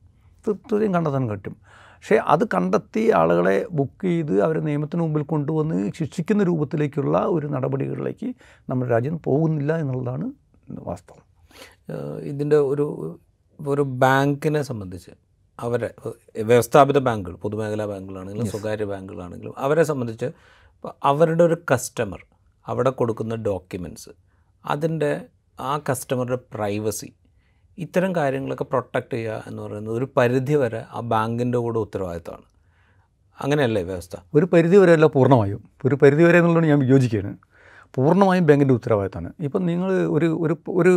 തീർച്ചയായും കണ്ടെത്താൻ പറ്റും. പക്ഷേ അത് കണ്ടെത്തി ആളുകളെ ബുക്ക് ചെയ്ത് അവരെ നിയമത്തിന് മുമ്പിൽ കൊണ്ടുവന്ന് ശിക്ഷിക്കുന്ന രൂപത്തിലേക്കുള്ള ഒരു നടപടികളിലേക്ക് നമ്മുടെ രാജ്യം പോകുന്നില്ല എന്നുള്ളതാണ് വാസ്തവം. ഇതിന്റെ ഒരു ഒരു ബാങ്കിനെ സംബന്ധിച്ച് അവരെ വ്യവസ്ഥാപിത ബാങ്കുകൾ പൊതുമേഖലാ ബാങ്കുകളാണെങ്കിലും സ്വകാര്യ ബാങ്കുകളാണെങ്കിലും അവരെ സംബന്ധിച്ച് അവരുടെ ഒരു കസ്റ്റമർ അവിടെ കൊടുക്കുന്ന ഡോക്യുമെന്റ്സ് അതിന്റെ ആ കസ്റ്റമറുടെ പ്രൈവസി ഇത്തരം കാര്യങ്ങളൊക്കെ പ്രൊട്ടക്റ്റ് ചെയ്യുക എന്ന് പറയുന്നത് ഒരു പരിധി വരെ ആ ബാങ്കിന്റെ കൂടെ ഉത്തരവാദിത്തമാണ്. അങ്ങനെയല്ലേ വ്യവസ്ഥ? ഒരു പരിധി വരെയല്ല പൂർണമായും. ഒരു പരിധി വരെ എന്നുള്ളത് ഞാൻ വിയോജിക്കുകയാണ്. പൂർണമായും ബാങ്കിന്റെ ഉത്തരവാദിത്തമാണ്. ഇപ്പം നിങ്ങൾ ഒരു ഒരു ഒരു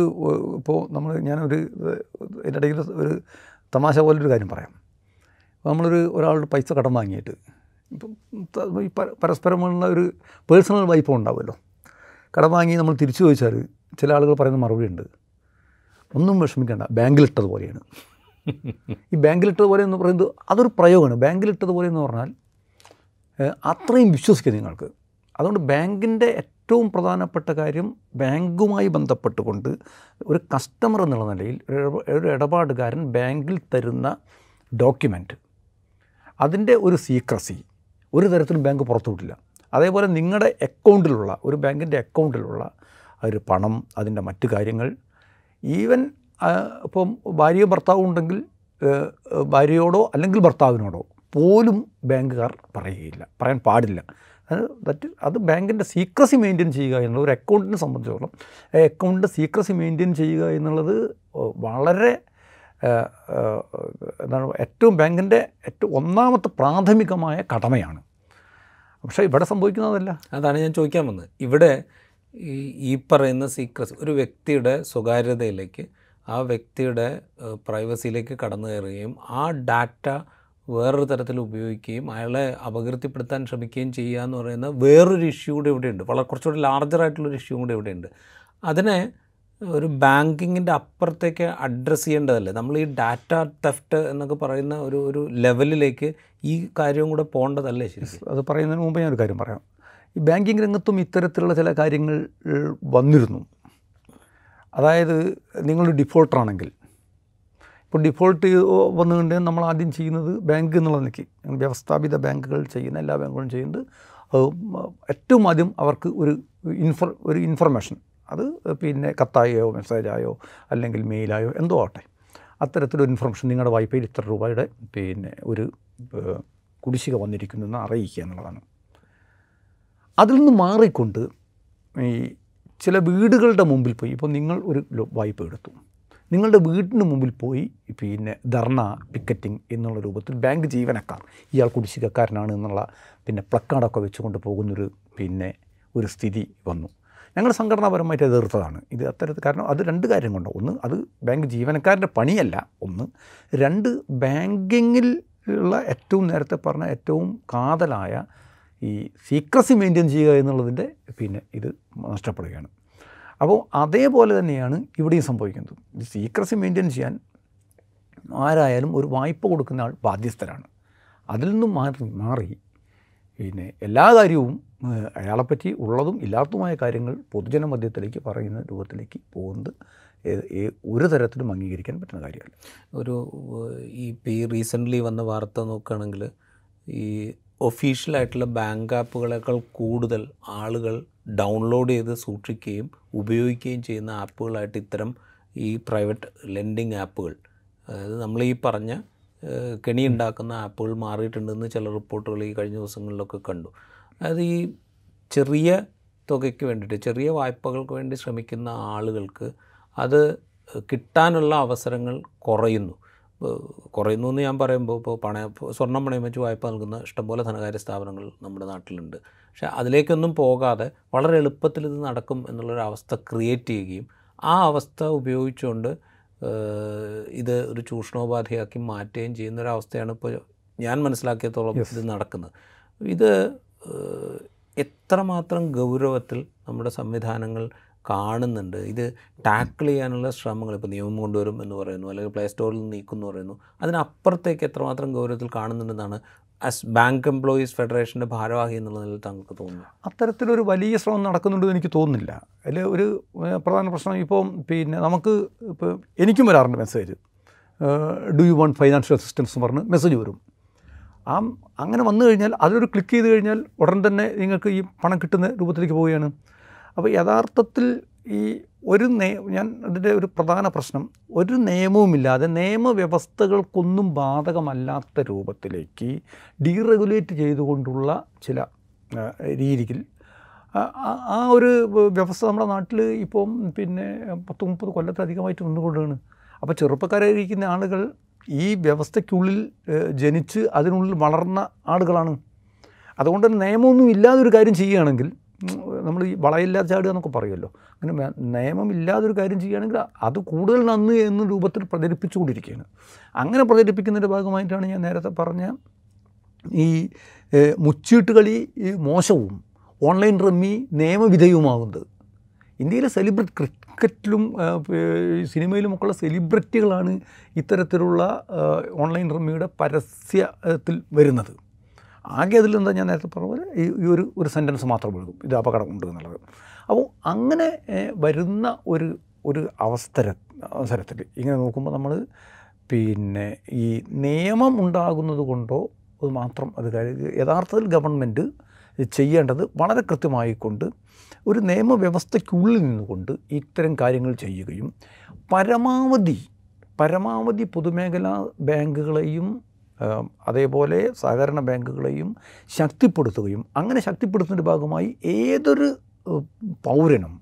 ഇപ്പോൾ നമ്മൾ ഞാനൊരു എന്റെ ഇടയിൽ ഒരു തമാശ പോലൊരു കാര്യം പറയാം. നമ്മളൊരു ഒരാളുടെ പൈസ കടം വാങ്ങിയിട്ട് ഇപ്പം ഈ പരസ്പരമുള്ള ഒരു പേഴ്സണൽ വായ്പ ഉണ്ടാവുമല്ലോ. കടം വാങ്ങി നമ്മൾ തിരിച്ചു ചോദിച്ചാൽ ചില ആളുകൾ പറയുന്ന മറുപടി ഉണ്ട്. ഒന്നും വിഷമിക്കേണ്ട. ബാങ്കിലിട്ടതുപോലെയാണ് ഈ ബാങ്കിലിട്ടതുപോലെ എന്ന് പറയുന്നത് അതൊരു പ്രയോഗമാണ്. ബാങ്കിലിട്ടതുപോലെ എന്ന് പറഞ്ഞാൽ അത്രയും വിശ്വസിക്കുക നിങ്ങൾക്ക്. അതുകൊണ്ട് ബാങ്കിന്റെ ഏറ്റവും പ്രധാനപ്പെട്ട കാര്യം ബാങ്കുമായി ബന്ധപ്പെട്ടുകൊണ്ട് ഒരു കസ്റ്റമർ എന്നുള്ള നിലയിൽ ഒരു ഇടപാടുകാരൻ ബാങ്കിൽ തരുന്ന ഡോക്യുമെന്റ് അതിന്റെ ഒരു സീക്രസി. ഒരു തരത്തിലും ബാങ്ക് പുറത്തുവിട്ടില്ല അതേപോലെ നിങ്ങളുടെ അക്കൗണ്ടിലുള്ള ഒരു ബാങ്കിന്റെ അക്കൗണ്ടിലുള്ള ഒരു പണം അതിന്റെ മറ്റു കാര്യങ്ങൾ ഈവൻ ഇപ്പം ഭാര്യയോ ഭർത്താവും ഉണ്ടെങ്കിൽ ഭാര്യയോടോ അല്ലെങ്കിൽ ഭർത്താവിനോടോ പോലും ബാങ്കുകാർ പറയുകയില്ല. പറയാൻ പാടില്ല. അത് ദറ്റ് അത് ബാങ്കിന്റെ സീക്രസി മെയിന്റെയിൻ ചെയ്യുക എന്നുള്ളത് ഒരു അക്കൗണ്ടിനെ സംബന്ധിച്ചോളം അക്കൗണ്ടിന്റെ സീക്രസി മെയിന്റെയിൻ ചെയ്യുക എന്നുള്ളത് വളരെ എന്താണ് ഏറ്റവും ബാങ്കിന്റെ ഏറ്റവും ഒന്നാമത്തെ പ്രാഥമികമായ കടമയാണ്. പക്ഷേ ഇവിടെ സംഭവിക്കുന്നതല്ല. അതാണ് ഞാൻ ചോദിക്കാൻ വന്നത്. ഇവിടെ ഈ പറയുന്ന സീക്രസ് ഒരു വ്യക്തിയുടെ സ്വകാര്യതയിലേക്ക് ആ വ്യക്തിയുടെ പ്രൈവസിയിലേക്ക് കടന്നു കയറുകയും ആ ഡാറ്റ വേറൊരു തരത്തിൽ ഉപയോഗിക്കുകയും അയാളെ അപകീർത്തിപ്പെടുത്താൻ ശ്രമിക്കുകയും ചെയ്യുക എന്ന് പറയുന്ന വേറൊരു ഇഷ്യൂ കൂടെ ഇവിടെയുണ്ട്. വളരെ കുറച്ചുകൂടി ലാർജറായിട്ടുള്ളൊരു ഇഷ്യൂ കൂടെ ഇവിടെയുണ്ട്. അതിനെ ഒരു ബാങ്കിങ്ങിന്റെ അപ്പുറത്തേക്ക് അഡ്രസ്സ് ചെയ്യേണ്ടതല്ലേ? നമ്മൾ ഈ ഡാറ്റ തെഫ്റ്റ് എന്നൊക്കെ പറയുന്ന ഒരു ഒരു ലെവലിലേക്ക് ഈ കാര്യവും കൂടെ പോകേണ്ടതല്ലേ ശരി അത് പറയുന്നതിന് മുമ്പ് ഞാനൊരു കാര്യം പറയാം. ഈ ബാങ്കിങ് രംഗത്തും ഇത്തരത്തിലുള്ള ചില കാര്യങ്ങൾ വന്നിരുന്നു. അതായത് നിങ്ങൾ ഡിഫോൾട്ടറാണെങ്കിൽ. ഇപ്പോൾ ഡിഫോൾട്ട് വന്നുകൊണ്ട് നമ്മൾ ആദ്യം ചെയ്യുന്നത് ബാങ്ക് എന്നുള്ള നിലയ്ക്ക്. വ്യവസ്ഥാപിത ബാങ്കുകൾ ചെയ്യുന്ന എല്ലാ ബാങ്കുകളും ചെയ്യുന്നത് ഏറ്റവും ആദ്യം അവർക്ക് ഒരു ഇൻഫർ ഒരു ഇൻഫർമേഷൻ. അത് പിന്നെ കത്തായോ മെസ്സേജായോ അല്ലെങ്കിൽ മെയിലായോ എന്തോ ആട്ടെ അത്തരത്തിലൊരു ഇൻഫർമേഷൻ നിങ്ങളുടെ വായ്പയിൽ ഇത്ര രൂപയുടെ പിന്നെ ഒരു കുടിശ്ശിക വന്നിരിക്കുന്നു എന്ന് അറിയിക്കുക എന്നുള്ളതാണ്. അതിൽ നിന്ന് മാറിക്കൊണ്ട് ഈ ചില വീടുകളുടെ മുമ്പിൽ പോയി. ഇപ്പോൾ നിങ്ങൾ ഒരു വായ്പ എടുത്തു. നിങ്ങളുടെ വീടിന് മുമ്പിൽ പോയി പിന്നെ ധർണ പിക്കറ്റിംഗ് എന്നുള്ള രൂപത്തിൽ ബാങ്ക് ജീവനക്കാർ ഇയാൾ കുടിശ്ശികക്കാരനാണ് എന്നുള്ള പിന്നെ പ്ലക്കാർഡൊക്കെ വെച്ചുകൊണ്ട് പോകുന്നൊരു പിന്നെ ഒരു സ്ഥിതി വന്നു. ഞങ്ങൾ സംഘടനാപരമായിട്ട് എതിർത്തതാണ്. ഇത് അത്തരത്തിൽ കാരണം അത് രണ്ട് കാര്യം കൊണ്ട്. ഒന്ന് അത് ബാങ്ക് ജീവനക്കാരന്റെ പണിയല്ല. ഒന്ന് രണ്ട് ബാങ്കിങ്ങിൽ ഉള്ള ഏറ്റവും നേരത്തെ പറഞ്ഞ ഏറ്റവും കാതലായ ഈ സീക്രസി മെയിന്റെയിൻ ചെയ്യുക എന്നുള്ളതിന്റെ പിന്നെ ഇത് നഷ്ടപ്പെടുകയാണ്. അപ്പോൾ അതേപോലെ തന്നെയാണ് ഇവിടെയും സംഭവിക്കുന്നത്. ഈ സീക്രസി മെയിന്റെയിൻ ചെയ്യാൻ ആരായാലും ഒരു വായ്പ കൊടുക്കുന്ന ആൾ ബാധ്യസ്ഥരാണ്. അതിൽ നിന്നും മാറി മാറി പിന്നെ എല്ലാ കാര്യവും അയാളെപ്പറ്റി ഉള്ളതും ഇല്ലാത്തതുമായ കാര്യങ്ങൾ പൊതുജന മധ്യത്തിലേക്ക് പറയുന്ന രൂപത്തിലേക്ക് പോകുന്നത് ഒരു തരത്തിലും അംഗീകരിക്കാൻ പറ്റുന്ന കാര്യമല്ല. ഒരു ഈ ഇപ്പോൾ ഈ റീസെന്റ്ലി വന്ന വാർത്ത നോക്കുകയാണെങ്കിൽ ഈ ഒഫീഷ്യലായിട്ടുള്ള ബാങ്ക് ആപ്പുകളേക്കാൾ കൂടുതൽ ആളുകൾ ഡൗൺലോഡ് ചെയ്ത് സൂക്ഷിക്കുകയും ഉപയോഗിക്കുകയും ചെയ്യുന്ന ആപ്പുകളായിട്ട് ഇത്തരം ഈ പ്രൈവറ്റ് ലെൻഡിങ് ആപ്പുകൾ അതായത് നമ്മൾ ഈ പറഞ്ഞ കെണി ഉണ്ടാക്കുന്ന ആപ്പുകൾ മാറിയിട്ടുണ്ടെന്ന് ചില റിപ്പോർട്ടുകൾ ഈ കഴിഞ്ഞ ദിവസങ്ങളിലൊക്കെ കണ്ടു. അതായത് ഈ ചെറിയ തുകയ്ക്ക് വേണ്ടിയിട്ട് ചെറിയ വായ്പകൾക്ക് വേണ്ടി ശ്രമിക്കുന്ന ആളുകൾക്ക് അത് കിട്ടാനുള്ള അവസരങ്ങൾ കുറയുന്നു. കുറയുന്നു എന്ന് ഞാൻ പറയുമ്പോൾ ഇപ്പോൾ പണയ സ്വർണം പണയം വെച്ച് വായ്പ നൽകുന്ന ഇഷ്ടംപോലെ ധനകാര്യ സ്ഥാപനങ്ങൾ നമ്മുടെ നാട്ടിലുണ്ട്. പക്ഷേ അതിലേക്കൊന്നും പോകാതെ വളരെ എളുപ്പത്തിൽ ഇത് നടക്കും എന്നുള്ളൊരു അവസ്ഥ ക്രിയേറ്റ് ചെയ്യുകയും ആ അവസ്ഥ ഉപയോഗിച്ചുകൊണ്ട് ഇത് ഒരു ചൂഷണോപാധിയാക്കി മാറ്റുകയും ചെയ്യുന്ന ഒരു അവസ്ഥയാണ് ഇപ്പോൾ ഞാൻ മനസ്സിലാക്കിയത്തോളം ഇത് നടക്കുന്നത്. ഇത് എത്രമാത്രം ഗൗരവത്തിൽ നമ്മുടെ സംവിധാനങ്ങൾ കാണുന്നുണ്ട്. ഇത് ടാക്കിൾ ചെയ്യാനുള്ള ശ്രമങ്ങൾ ഇപ്പോൾ നിയമം കൊണ്ടുവരും എന്ന് പറയുന്നു. അല്ലെങ്കിൽ പ്ലേ സ്റ്റോറിൽ എന്ന് പറയുന്നു. അതിനപ്പുറത്തേക്ക് എത്രമാത്രം ഗൗരവത്തിൽ കാണുന്നുണ്ടെന്നാണ് ആസ് ബാങ്ക് എംപ്ലോയീസ് ഫെഡറേഷന്റെ ഭാരവാഹി എന്നുള്ള നിലയിൽ താങ്കൾക്ക് തോന്നുന്നു അത്തരത്തിലൊരു വലിയ ശ്രമം നടക്കുന്നുണ്ടെന്ന് എനിക്ക് തോന്നുന്നില്ല. അതിൽ ഒരു പ്രധാന പ്രശ്നം ഇപ്പം പിന്നെ നമുക്ക് ഇപ്പോൾ എനിക്കും വരാറുണ്ട് message. Do you want financial assistance എന്ന് പറഞ്ഞ് മെസ്സേജ് വരും. ആ അങ്ങനെ വന്നു കഴിഞ്ഞാൽ അതിലൊരു ക്ലിക്ക് ചെയ്ത് കഴിഞ്ഞാൽ ഉടൻ തന്നെ നിങ്ങൾക്ക് ഈ പണം കിട്ടുന്ന രൂപത്തിലേക്ക് പോവുകയാണ്. അപ്പോൾ യഥാർത്ഥത്തിൽ ഈ ഒരു നേ ഞാൻ അതിന്റെ ഒരു പ്രധാന പ്രശ്നം ഒരു നിയമവുമില്ലാതെ നിയമവ്യവസ്ഥകൾക്കൊന്നും ബാധകമല്ലാത്ത രൂപത്തിലേക്ക് ഡീറെഗുലേറ്റ് ചെയ്തുകൊണ്ടുള്ള ചില രീതിയിൽ ആ- ഒരു വ്യവസ്ഥ നമ്മുടെ നാട്ടിൽ ഇപ്പം പിന്നെ പത്ത് മുപ്പത് കൊല്ലത്തിലധികമായിട്ട് നിന്നുകൊണ്ടാണ്. അപ്പോൾ ചെറുപ്പക്കാരായിരിക്കുന്ന ആളുകൾ ഈ വ്യവസ്ഥയ്ക്കുള്ളിൽ ജനിച്ച് അതിനുള്ളിൽ വളർന്ന ആളുകളാണ്. അതുകൊണ്ട് തന്നെ നിയമമൊന്നും ഇല്ലാതൊരു കാര്യം ചെയ്യുകയാണെങ്കിൽ നമ്മൾ ഈ വളയില്ലാതെ ചാടുക എന്നൊക്കെ പറയുമല്ലോ. അങ്ങനെ നിയമമില്ലാതെ നിയമമില്ലാതൊരു കാര്യം ചെയ്യുകയാണെങ്കിൽ അത് കൂടുതൽ നന്ന് എന്ന രൂപത്തിൽ പ്രചരിപ്പിച്ചുകൊണ്ടിരിക്കുകയാണ്. അങ്ങനെ പ്രചരിപ്പിക്കുന്നതിന്റെ ഭാഗമായിട്ടാണ് ഞാൻ നേരത്തെ പറഞ്ഞ ഈ മുച്ചീട്ട് കളി മോശവും ഓൺലൈൻ റമ്മി നിയമവിധേയവുമാകുന്നത് ഇന്ത്യയിലെ സെലിബ്രിറ്റി ക്രിക്കറ്റിലും സിനിമയിലും ഒക്കെയുള്ള സെലിബ്രിറ്റികളാണ് ഇത്തരത്തിലുള്ള ഓൺലൈൻ റമ്മിയുടെ പരസ്യത്തിൽ വരുന്നത്. ആകെ അതിൽ എന്താ ഞാൻ നേരത്തെ പറഞ്ഞ പോലെ ഈ ഒരു ഒരു സെന്റൻസ് മാത്രം എഴുതും ഇത് അപകടമുണ്ട് എന്നുള്ളത്. അപ്പോൾ അങ്ങനെ വരുന്ന ഒരു ഒരു അവസര അവസരത്തിൽ ഇങ്ങനെ നോക്കുമ്പോൾ നമ്മൾ പിന്നെ ഈ നിയമം ഉണ്ടാകുന്നത് കൊണ്ടോ അത് മാത്രം അത് കാര്യം യഥാർത്ഥത്തിൽ ഗവൺമെന്റ് ചെയ്യേണ്ടത് വളരെ കൃത്യമായിക്കൊണ്ട് ഒരു നിയമവ്യവസ്ഥയ്ക്കുള്ളിൽ നിന്നുകൊണ്ട് ഇത്തരം കാര്യങ്ങൾ ചെയ്യുകയും പരമാവധി പരമാവധി പൊതുമേഖലാ ബാങ്കുകളെയും അതേപോലെ സഹകരണ ബാങ്കുകളെയും ശക്തിപ്പെടുത്തുകയും അങ്ങനെ ശക്തിപ്പെടുത്തുന്നതിന്റെ ഭാഗമായി ഏതൊരു പൗരനും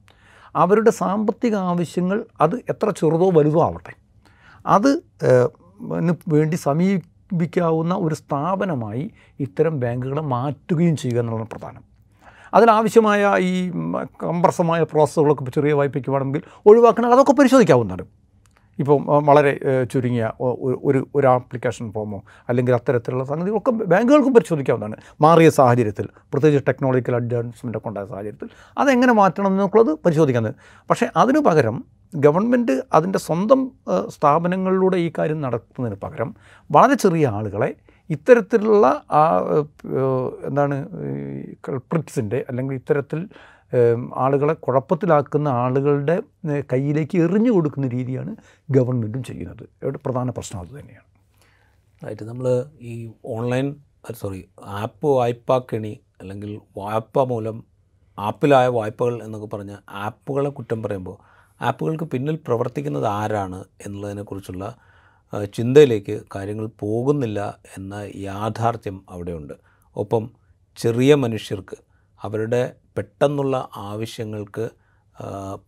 അവരുടെ സാമ്പത്തിക ആവശ്യങ്ങൾ അത് എത്ര ചെറുതോ വലുതോ ആവട്ടെ. അത് വേണ്ടി സമീപിക്കാവുന്ന ഒരു സ്ഥാപനമായി ഇത്തരം ബാങ്കുകളെ മാറ്റുകയും ചെയ്യുക എന്നുള്ളതാണ് പ്രധാനം. അതിലാവശ്യമായ ഈ കംപ്രസമായ പ്രോസസ്സുകളൊക്കെ ചെറിയ വായ്പയ്ക്ക് വേണമെങ്കിൽ ഒഴിവാക്കണം അതൊക്കെ പരിശോധിക്കാവുന്നതാണ്. ഇപ്പം വളരെ ചുരുങ്ങിയ ഒരു ഒരു ആപ്ലിക്കേഷൻ ഫോമോ അല്ലെങ്കിൽ അത്തരത്തിലുള്ള സംഗതികളൊക്കെ ബാങ്കുകൾക്കും പരിശോധിക്കാവുന്നതാണ്. മാറിയ സാഹചര്യത്തിൽ പ്രത്യേകിച്ച് ടെക്നോളജിക്കൽ അഡ്വാൻസ്മെന്റ് ഒക്കെ ഉണ്ടായ സാഹചര്യത്തിൽ അതെങ്ങനെ മാറ്റണം എന്നുള്ളത് പരിശോധിക്കുന്നത് പക്ഷേ അതിനു പകരം ഗവൺമെന്റ് അതിന്റെ സ്വന്തം സ്ഥാപനങ്ങളിലൂടെ ഈ കാര്യം നടത്തുന്നതിന് പകരം വളരെ ചെറിയ ആളുകളെ ഇത്തരത്തിലുള്ള എന്താണ് കൾപ്രിറ്റ്സിന്റെ അല്ലെങ്കിൽ ഇത്തരത്തിൽ ആളുകളെ കുഴപ്പത്തിലാക്കുന്ന ആളുകളുടെ കയ്യിലേക്ക് എറിഞ്ഞു കൊടുക്കുന്ന രീതിയാണ് ഗവൺമെന്റും ചെയ്യുന്നത്. ഇവിടെ പ്രധാന പ്രശ്നം അത് തന്നെയാണ്. ആയിട്ട് നമ്മൾ ഈ ഓൺലൈൻ സോറി ആപ്പ് വായ്പാക്കെണി അല്ലെങ്കിൽ വായ്പ മൂലം ആപ്പിലായ വായ്പകൾ എന്നൊക്കെ പറഞ്ഞ ആപ്പുകളെ കുറ്റം പറയുമ്പോൾ ആപ്പുകൾക്ക് പിന്നിൽ പ്രവർത്തിക്കുന്നത് ആരാണ് എന്നുള്ളതിനെക്കുറിച്ചുള്ള ചിന്തയിലേക്ക് കാര്യങ്ങൾ പോകുന്നില്ല എന്ന യാഥാർത്ഥ്യം അവിടെയുണ്ട്. ഒപ്പം ചെറിയ മനുഷ്യർക്ക് അവരുടെ പെട്ടെന്നുള്ള ആവശ്യങ്ങൾക്ക്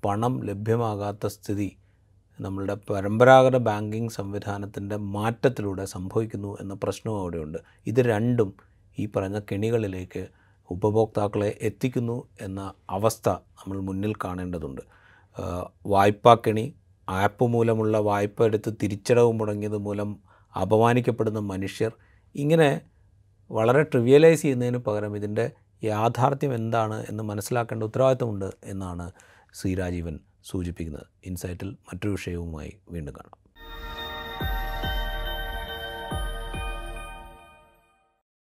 പണം ലഭ്യമാകാത്ത സ്ഥിതി നമ്മളുടെ പരമ്പരാഗത ബാങ്കിങ് സംവിധാനത്തിന്റെ മാറ്റത്തിലൂടെ സംഭവിക്കുന്നു എന്ന പ്രശ്നവും അവിടെയുണ്ട്. ഇത് രണ്ടും ഈ പറഞ്ഞ കെണികളിലേക്ക് ഉപഭോക്താക്കളെ എത്തിക്കുന്നു എന്ന അവസ്ഥ നമ്മൾ മുന്നിൽ കാണേണ്ടതുണ്ട്. വായ്പാ കെണി ആപ്പ് മൂലമുള്ള വായ്പ എടുത്ത് തിരിച്ചടവ് മുടങ്ങിയത് മൂലം അപമാനിക്കപ്പെടുന്ന മനുഷ്യർ ഇങ്ങനെ വളരെ ട്രിവിയലൈസ് ചെയ്യുന്നതിന് പകരം ഇതിന്റെ യാഥാർത്ഥ്യം എന്താണ് എന്ന് മനസ്സിലാക്കേണ്ട ഉത്തരവാദിത്തമുണ്ട് എന്നാണ് ശ്രീ രാജീവൻ സൂചിപ്പിക്കുന്നത്. ഇൻസൈറ്റിൽ മറ്റൊരു വിഷയവുമായി വീണ്ടും കാണാം.